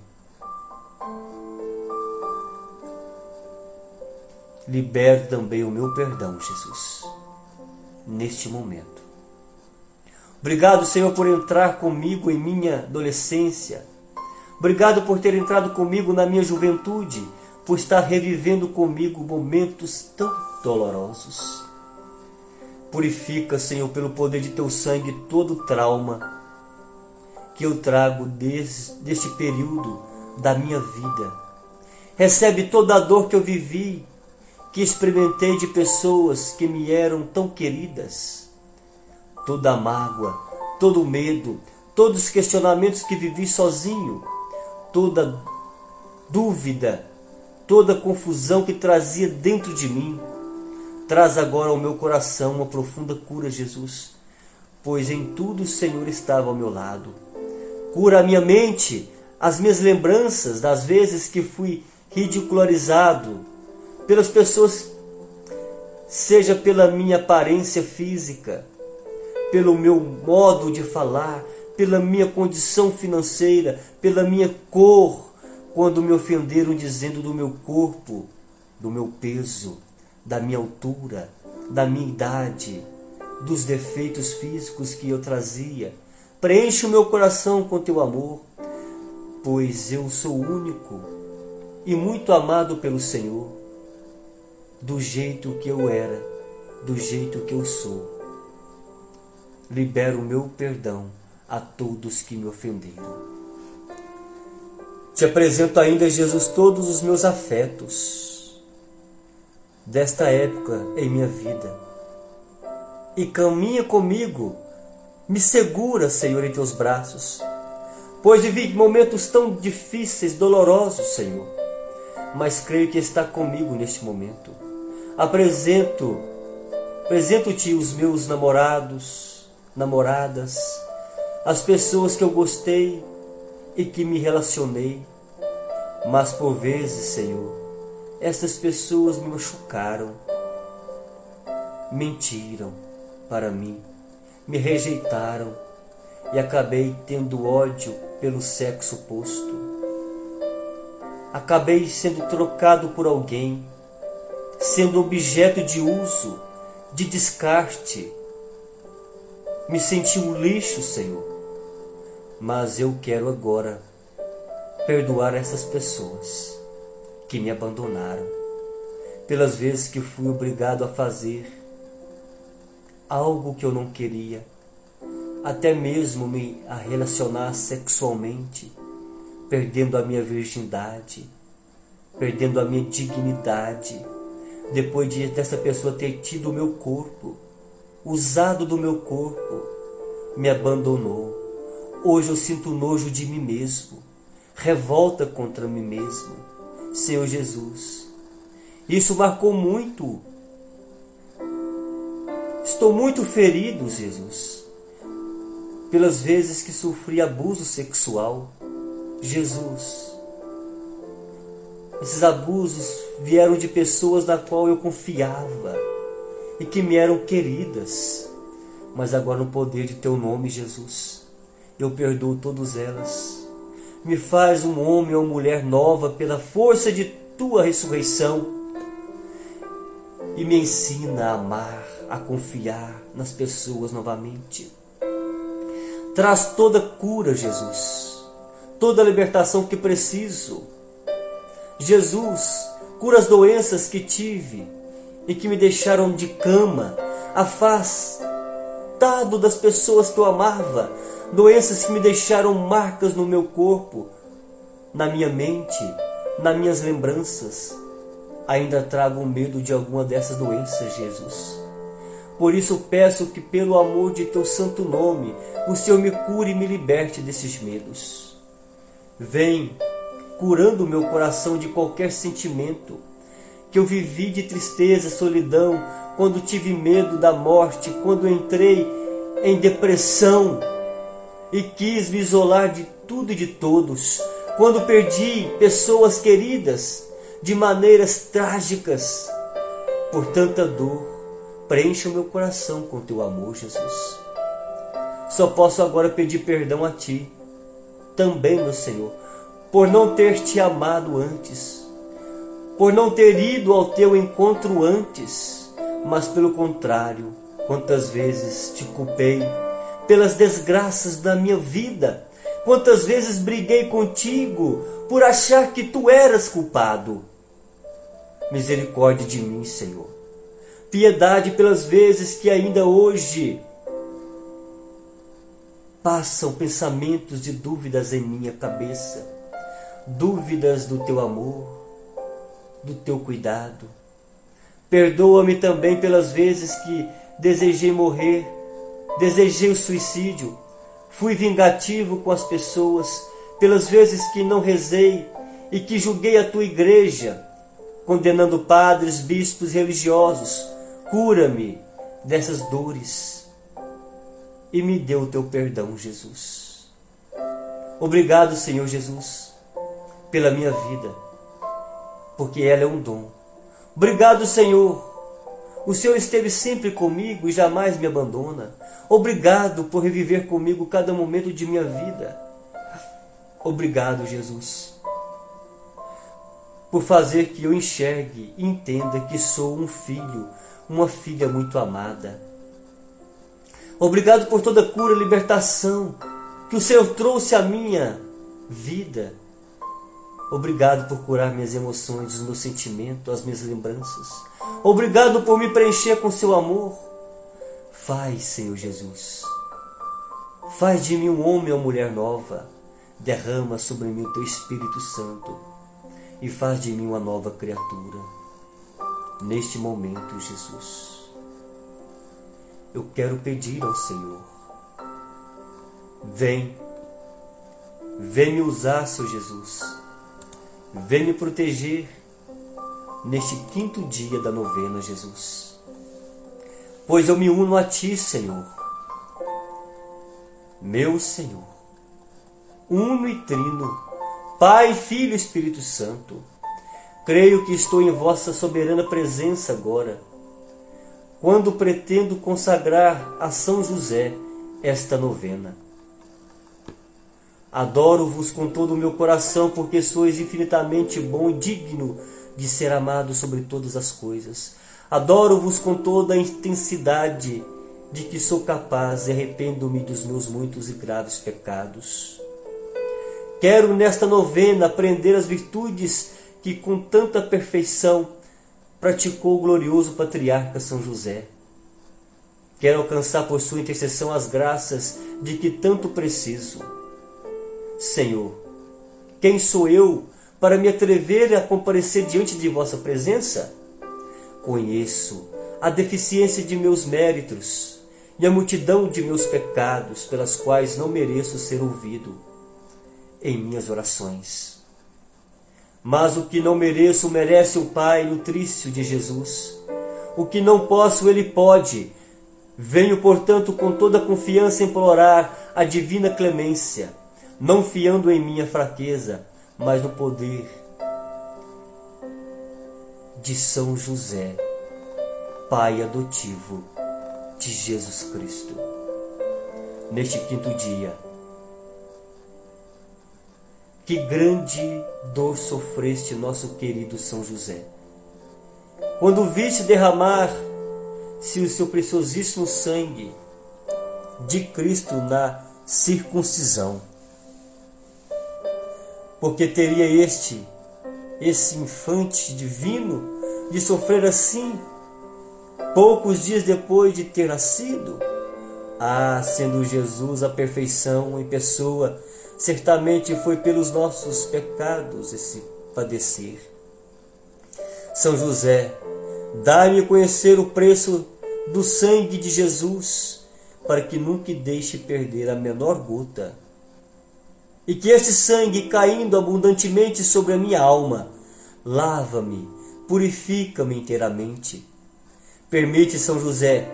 Libero também o meu perdão, Jesus, neste momento. Obrigado, Senhor, por entrar comigo em minha adolescência. Obrigado por ter entrado comigo na minha juventude por estar revivendo comigo momentos tão dolorosos. Purifica, Senhor, pelo poder de teu sangue todo trauma que eu trago desde deste período da minha vida. Recebe toda a dor que eu vivi, que experimentei de pessoas que me eram tão queridas. Toda a mágoa, todo o medo, todos os questionamentos que vivi sozinho, toda dúvida, toda confusão que trazia dentro de mim. Traz agora ao meu coração uma profunda cura, Jesus, pois em tudo o Senhor estava ao meu lado. Cura a minha mente, as minhas lembranças das vezes que fui ridicularizado pelas pessoas, seja pela minha aparência física, pelo meu modo de falar, pela minha condição financeira, pela minha cor, quando me ofenderam dizendo do meu corpo, do meu peso, da minha altura, da minha idade, dos defeitos físicos que eu trazia. Preenche o meu coração com teu amor, pois eu sou único e muito amado pelo Senhor, do jeito que eu era, do jeito que eu sou. Libero o meu perdão a todos que me ofenderam. Te apresento ainda, Jesus, todos os meus afetos desta época em minha vida. E caminha comigo, me segura, Senhor, em teus braços, pois vivi momentos tão difíceis, dolorosos, Senhor, mas creio que está comigo neste momento. Apresento, apresento-te os meus namorados, namoradas, as pessoas que eu gostei e que me relacionei, mas por vezes, Senhor, essas pessoas me machucaram, mentiram para mim, me rejeitaram e acabei tendo ódio pelo sexo oposto. Acabei sendo trocado por alguém, sendo objeto de uso, de descarte. Me senti um lixo, Senhor. Mas eu quero agora perdoar essas pessoas que me abandonaram, pelas vezes que fui obrigado a fazer algo que eu não queria, até mesmo me a relacionar sexualmente, perdendo a minha virgindade, perdendo a minha dignidade, depois de dessa pessoa ter tido o meu corpo, usado do meu corpo, me abandonou Hoje eu sinto nojo de mim mesmo, revolta contra mim mesmo. Senhor Jesus, isso marcou muito. Estou muito ferido, Jesus, pelas vezes que sofri abuso sexual. Jesus, esses abusos vieram de pessoas na qual eu confiava e que me eram queridas, mas agora no poder de teu nome, Jesus eu perdoo todas elas. Me faz um homem ou mulher nova pela força de tua ressurreição e me ensina a amar, a confiar nas pessoas novamente. Traz toda cura, Jesus, toda a libertação que preciso. Jesus, cura as doenças que tive e que me deixaram de cama, afastado das pessoas que eu amava, doenças que me deixaram marcas no meu corpo, na minha mente, nas minhas lembranças. Ainda trago medo de alguma dessas doenças, Jesus. Por isso peço que, pelo amor de teu santo nome, o Senhor me cure e me liberte desses medos. Vem curando meu coração de qualquer sentimento que eu vivi de tristeza, solidão, quando tive medo da morte, quando entrei em depressão e quis me isolar de tudo e de todos. Quando perdi pessoas queridas de maneiras trágicas, por tanta dor, preencha o meu coração com teu amor, Jesus. Só posso agora pedir perdão a ti, também, meu Senhor, por não ter te amado antes, por não ter ido ao teu encontro antes, mas pelo contrário, quantas vezes te culpei pelas desgraças da minha vida. Quantas vezes briguei contigo por achar que tu eras culpado. Misericórdia de mim, Senhor. Piedade pelas vezes que ainda hoje passam pensamentos de dúvidas em minha cabeça, dúvidas do teu amor, do teu cuidado. Perdoa-me também pelas vezes que desejei morrer Desejei o suicídio. Fui vingativo com as pessoas pelas vezes que não rezei e que julguei a tua igreja, condenando padres, bispos religiosos. Cura-me dessas dores e me dê o teu perdão, Jesus. Obrigado, Senhor Jesus, pela minha vida, porque ela é um dom. Obrigado, Senhor. O Senhor esteve sempre comigo e jamais me abandona. Obrigado por reviver comigo cada momento de minha vida. Obrigado, Jesus, por fazer que eu enxergue e entenda que sou um filho, uma filha muito amada. Obrigado por toda cura e libertação que o Senhor trouxe à minha vida. Obrigado por curar minhas emoções, os meus sentimentos, as minhas lembranças. Obrigado por me preencher com seu amor. Faz, Senhor Jesus. Faz de mim um homem ou mulher nova derrama sobre mim o teu Espírito Santo e faz de mim uma nova criatura. Neste momento, Jesus, eu quero pedir ao Senhor: vem, vem me usar, Senhor Jesus, vem me proteger neste quinto dia da novena, Jesus, pois eu me uno a Ti, Senhor, meu Senhor uno e trino, Pai, Filho e Espírito Santo. Creio que estou em vossa soberana presença agora, quando pretendo consagrar a São José esta novena. Adoro-vos com todo o meu coração, porque sois infinitamente bom e digno de ser amado sobre todas as coisas. Adoro-vos com toda a intensidade de que sou capaz e arrependo-me dos meus muitos e graves pecados. Quero nesta novena aprender as virtudes que com tanta perfeição praticou o glorioso patriarca São José. Quero alcançar por sua intercessão as graças de que tanto preciso. Senhor, quem sou eu para me atrever a comparecer diante de vossa presença? Conheço a deficiência de meus méritos e a multidão de meus pecados pelas quais não mereço ser ouvido em minhas orações. Mas o que não mereço merece o Pai nutrício de Jesus. O que não posso, Ele pode. Venho, portanto, com toda confiança implorar a divina clemência, não fiando em minha fraqueza, mas no poder de São José, Pai adotivo de Jesus Cristo. Neste quinto dia, que grande dor sofreste, nosso querido São José. Quando viste derramar-se o seu preciosíssimo sangue de Cristo na circuncisão. Porque teria este, esse infante divino, de sofrer assim, poucos dias depois de ter nascido? Ah, sendo Jesus a perfeição em pessoa, certamente foi pelos nossos pecados esse padecer. São José, dai-me conhecer o preço do sangue de Jesus, para que nunca deixe perder a menor gota. E que esse sangue, caindo abundantemente sobre a minha alma, lava-me, purifica-me inteiramente. Permite, São José,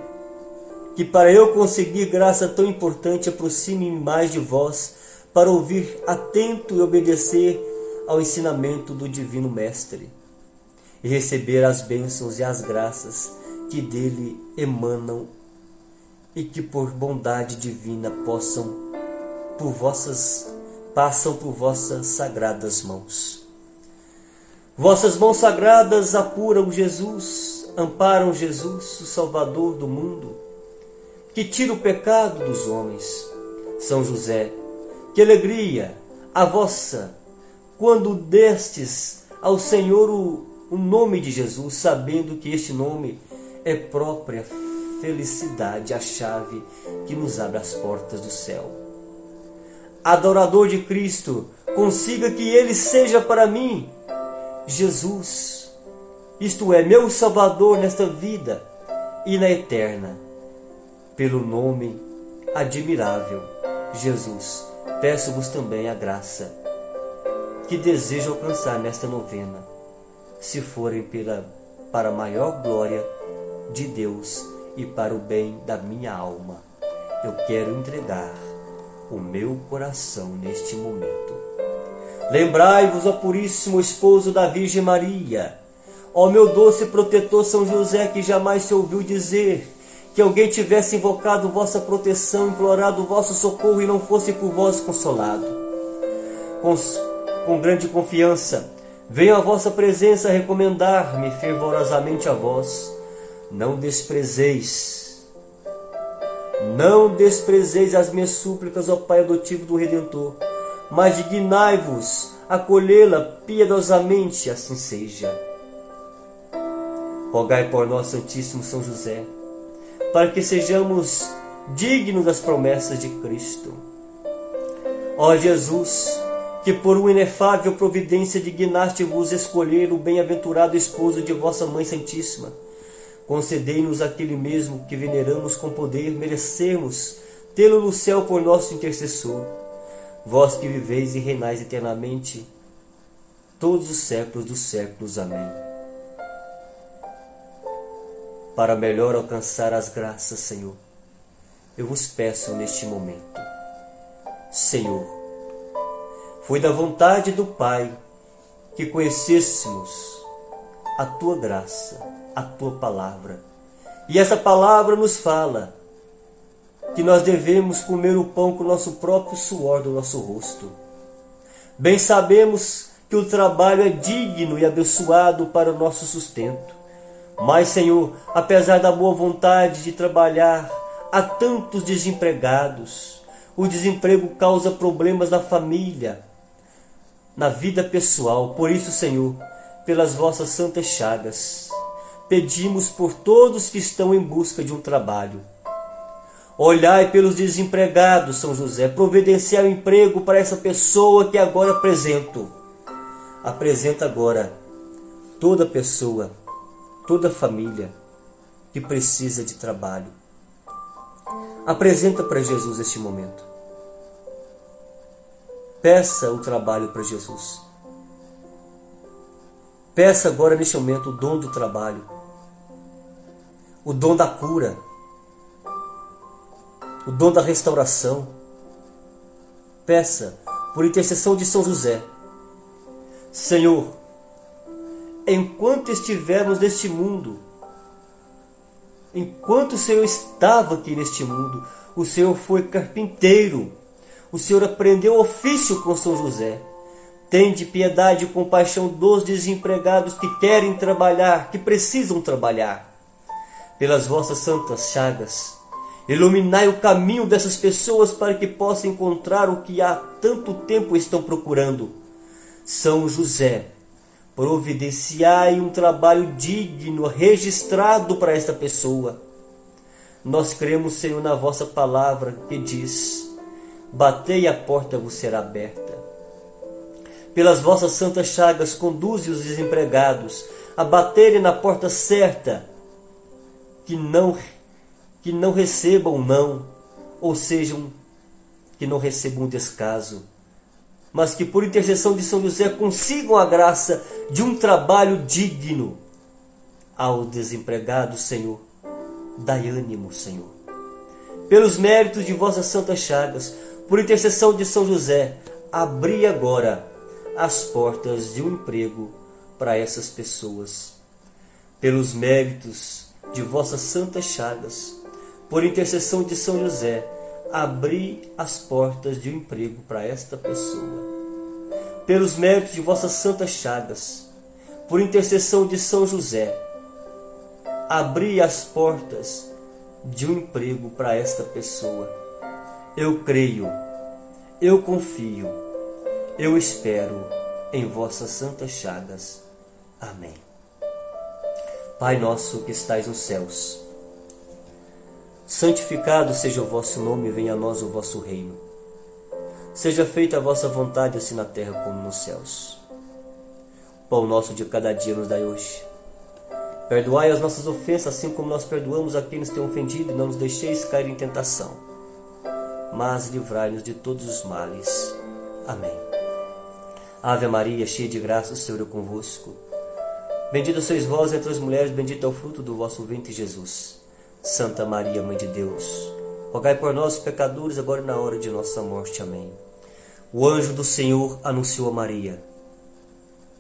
que para eu conseguir graça tão importante aproxime-me mais de vós para ouvir atento e obedecer ao ensinamento do Divino Mestre e receber as bênçãos e as graças que dele emanam e que por bondade divina possam por vossas passam por vossas sagradas mãos. Vossas mãos sagradas apuram Jesus, amparam Jesus, o Salvador do mundo, que tira o pecado dos homens. São José, que alegria a vossa quando destes ao Senhor o, o nome de Jesus, sabendo que este nome é própria felicidade, a chave que nos abre as portas do céu. Adorador de Cristo, consiga que Ele seja para mim Jesus, isto é, meu Salvador nesta vida e na eterna, pelo nome admirável Jesus peço-vos também a graça que desejo alcançar nesta novena, se forem pela, para a maior glória de Deus e para o bem da minha alma. Eu quero entregar o meu coração neste momento. Lembrai-vos, ó Puríssimo Esposo da Virgem Maria, ó meu doce protetor São José, que jamais se ouviu dizer que alguém tivesse invocado vossa proteção, implorado vosso socorro e não fosse por vós consolado. Com, com grande confiança, venho à vossa presença recomendar-me fervorosamente a vós. Não desprezeis, não desprezeis as minhas súplicas, ó Pai adotivo do Redentor, mas dignai-vos acolhê-la piedosamente, assim seja. Rogai por nós, Santíssimo São José, para que sejamos dignos das promessas de Cristo. Ó Jesus, que por uma inefável providência dignaste-vos escolher o bem-aventurado esposo de vossa Mãe Santíssima, concedei-nos aquele mesmo que veneramos com poder merecemos tê-lo no céu por nosso intercessor. Vós que viveis e reinais eternamente, todos os séculos dos séculos. Amém para melhor alcançar as graças, Senhor. Eu vos peço neste momento, Senhor, foi da vontade do Pai que conhecêssemos a tua graça, a tua palavra. E essa palavra nos fala que nós devemos comer o pão com o nosso próprio suor do nosso rosto. Bem sabemos que o trabalho é digno e abençoado para o nosso sustento. Mas, Senhor, apesar da boa vontade de trabalhar, há tantos desempregados. O desemprego causa problemas na família, na vida pessoal. Por isso, Senhor, pelas vossas santas chagas, pedimos por todos que estão em busca de um trabalho. Olhai pelos desempregados, São José, providenciar um emprego para essa pessoa que agora apresento. Apresenta agora toda pessoa toda família que precisa de trabalho. Apresenta para Jesus este momento. Peça o trabalho para Jesus. Peça agora neste momento o dom do trabalho, o dom da cura, o dom da restauração. Peça por intercessão de São José. Senhor, enquanto estivermos neste mundo. Enquanto o Senhor estava aqui neste mundo, o Senhor foi carpinteiro. O Senhor aprendeu ofício com São José. Tende piedade e compaixão dos desempregados que querem trabalhar, que precisam trabalhar. Pelas vossas santas chagas, iluminai o caminho dessas pessoas para que possam encontrar o que há tanto tempo estão procurando. São José, Providenciai um trabalho digno, registrado para esta pessoa. Nós cremos, Senhor, na vossa palavra que diz: Batei a porta vos será aberta. Pelas vossas santas chagas, conduze os desempregados a baterem na porta certa, que não que não recebam não, ou sejam que não recebam descaso mas que por intercessão de São José consigam a graça de um trabalho digno. Ao desempregado, Senhor, dai ânimo, Senhor. Pelos méritos de vossas santas chagas, por intercessão de São José, abri agora as portas de um emprego para essas pessoas. Pelos méritos de vossas santas chagas, por intercessão de São José, abri as portas de um emprego para esta pessoa. Pelos méritos de vossas santas chagas, por intercessão de São José, abri as portas de um emprego para esta pessoa. Eu creio, eu confio, eu espero em vossas santas chagas. Amém. Pai nosso que estais nos céus, Santificado seja o vosso nome, venha a nós o vosso reino. Seja feita a vossa vontade, assim na terra como nos céus. Pão nosso de cada dia nos dai hoje. Perdoai as nossas ofensas, assim como nós perdoamos a quem nos tem ofendido, e não nos deixeis cair em tentação. Mas livrai-nos de todos os males. Amém. Ave Maria, cheia de graça, o Senhor é convosco. Bendita sois vós entre as mulheres, bendito é o fruto do vosso ventre, Jesus. Santa Maria, Mãe de Deus, rogai por nós, pecadores, agora e na hora de nossa morte. Amém. O anjo do Senhor anunciou a Maria,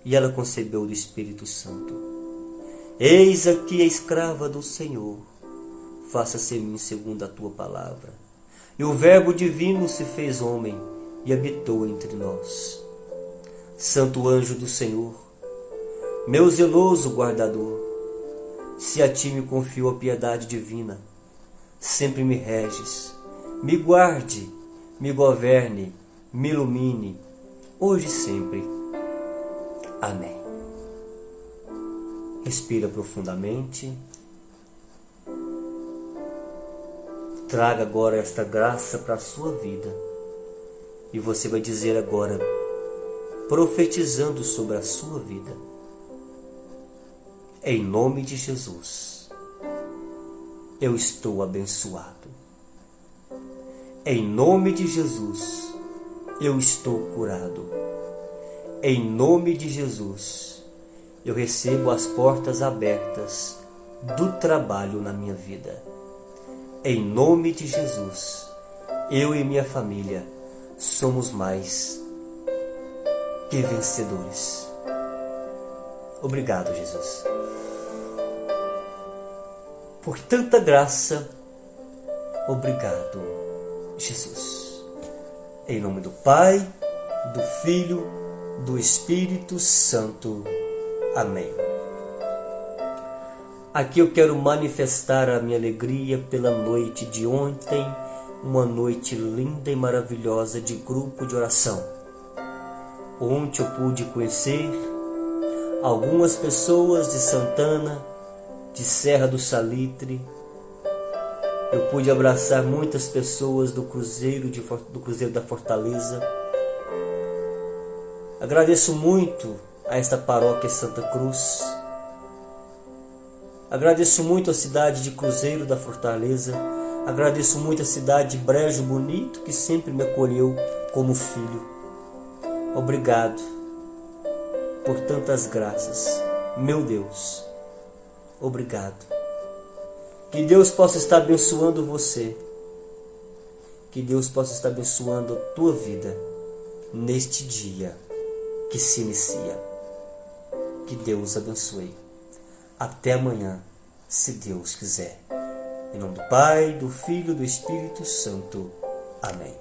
e ela concebeu do Espírito Santo. Eis aqui a escrava do Senhor, faça-se mim segundo a tua palavra. E o Verbo divino se fez homem e habitou entre nós. Santo anjo do Senhor, meu zeloso guardador, se a ti me confio a piedade divina, sempre me reges, me guarde, me governe, me ilumine, hoje e sempre. Amém. Respira profundamente. Traga agora esta graça para a sua vida. E você vai dizer agora, profetizando sobre a sua vida. Em nome de Jesus, eu estou abençoado. Em nome de Jesus, eu estou curado. Em nome de Jesus, eu recebo as portas abertas do trabalho na minha vida. Em nome de Jesus, eu e minha família somos mais que vencedores. Obrigado, Jesus, por tanta graça. Obrigado, Jesus. Em nome do Pai, do Filho, do Espírito Santo. Amém. Aqui eu quero manifestar a minha alegria pela noite de ontem, uma noite linda e maravilhosa de grupo de oração. Ontem eu pude conhecer algumas pessoas de Santana, de Serra do Salitre. Eu pude abraçar muitas pessoas do Cruzeiro, de, do Cruzeiro da Fortaleza. Agradeço muito a esta paróquia Santa Cruz. Agradeço muito a cidade de Cruzeiro da Fortaleza. Agradeço muito a cidade de Brejo Bonito, que sempre me acolheu como filho. Obrigado por tantas graças, meu Deus. Obrigado. Que Deus possa estar abençoando você. Que Deus possa estar abençoando a tua vida neste dia que se inicia. Que Deus abençoe. Até amanhã, se Deus quiser. Em nome do Pai, do Filho e do Espírito Santo. Amém.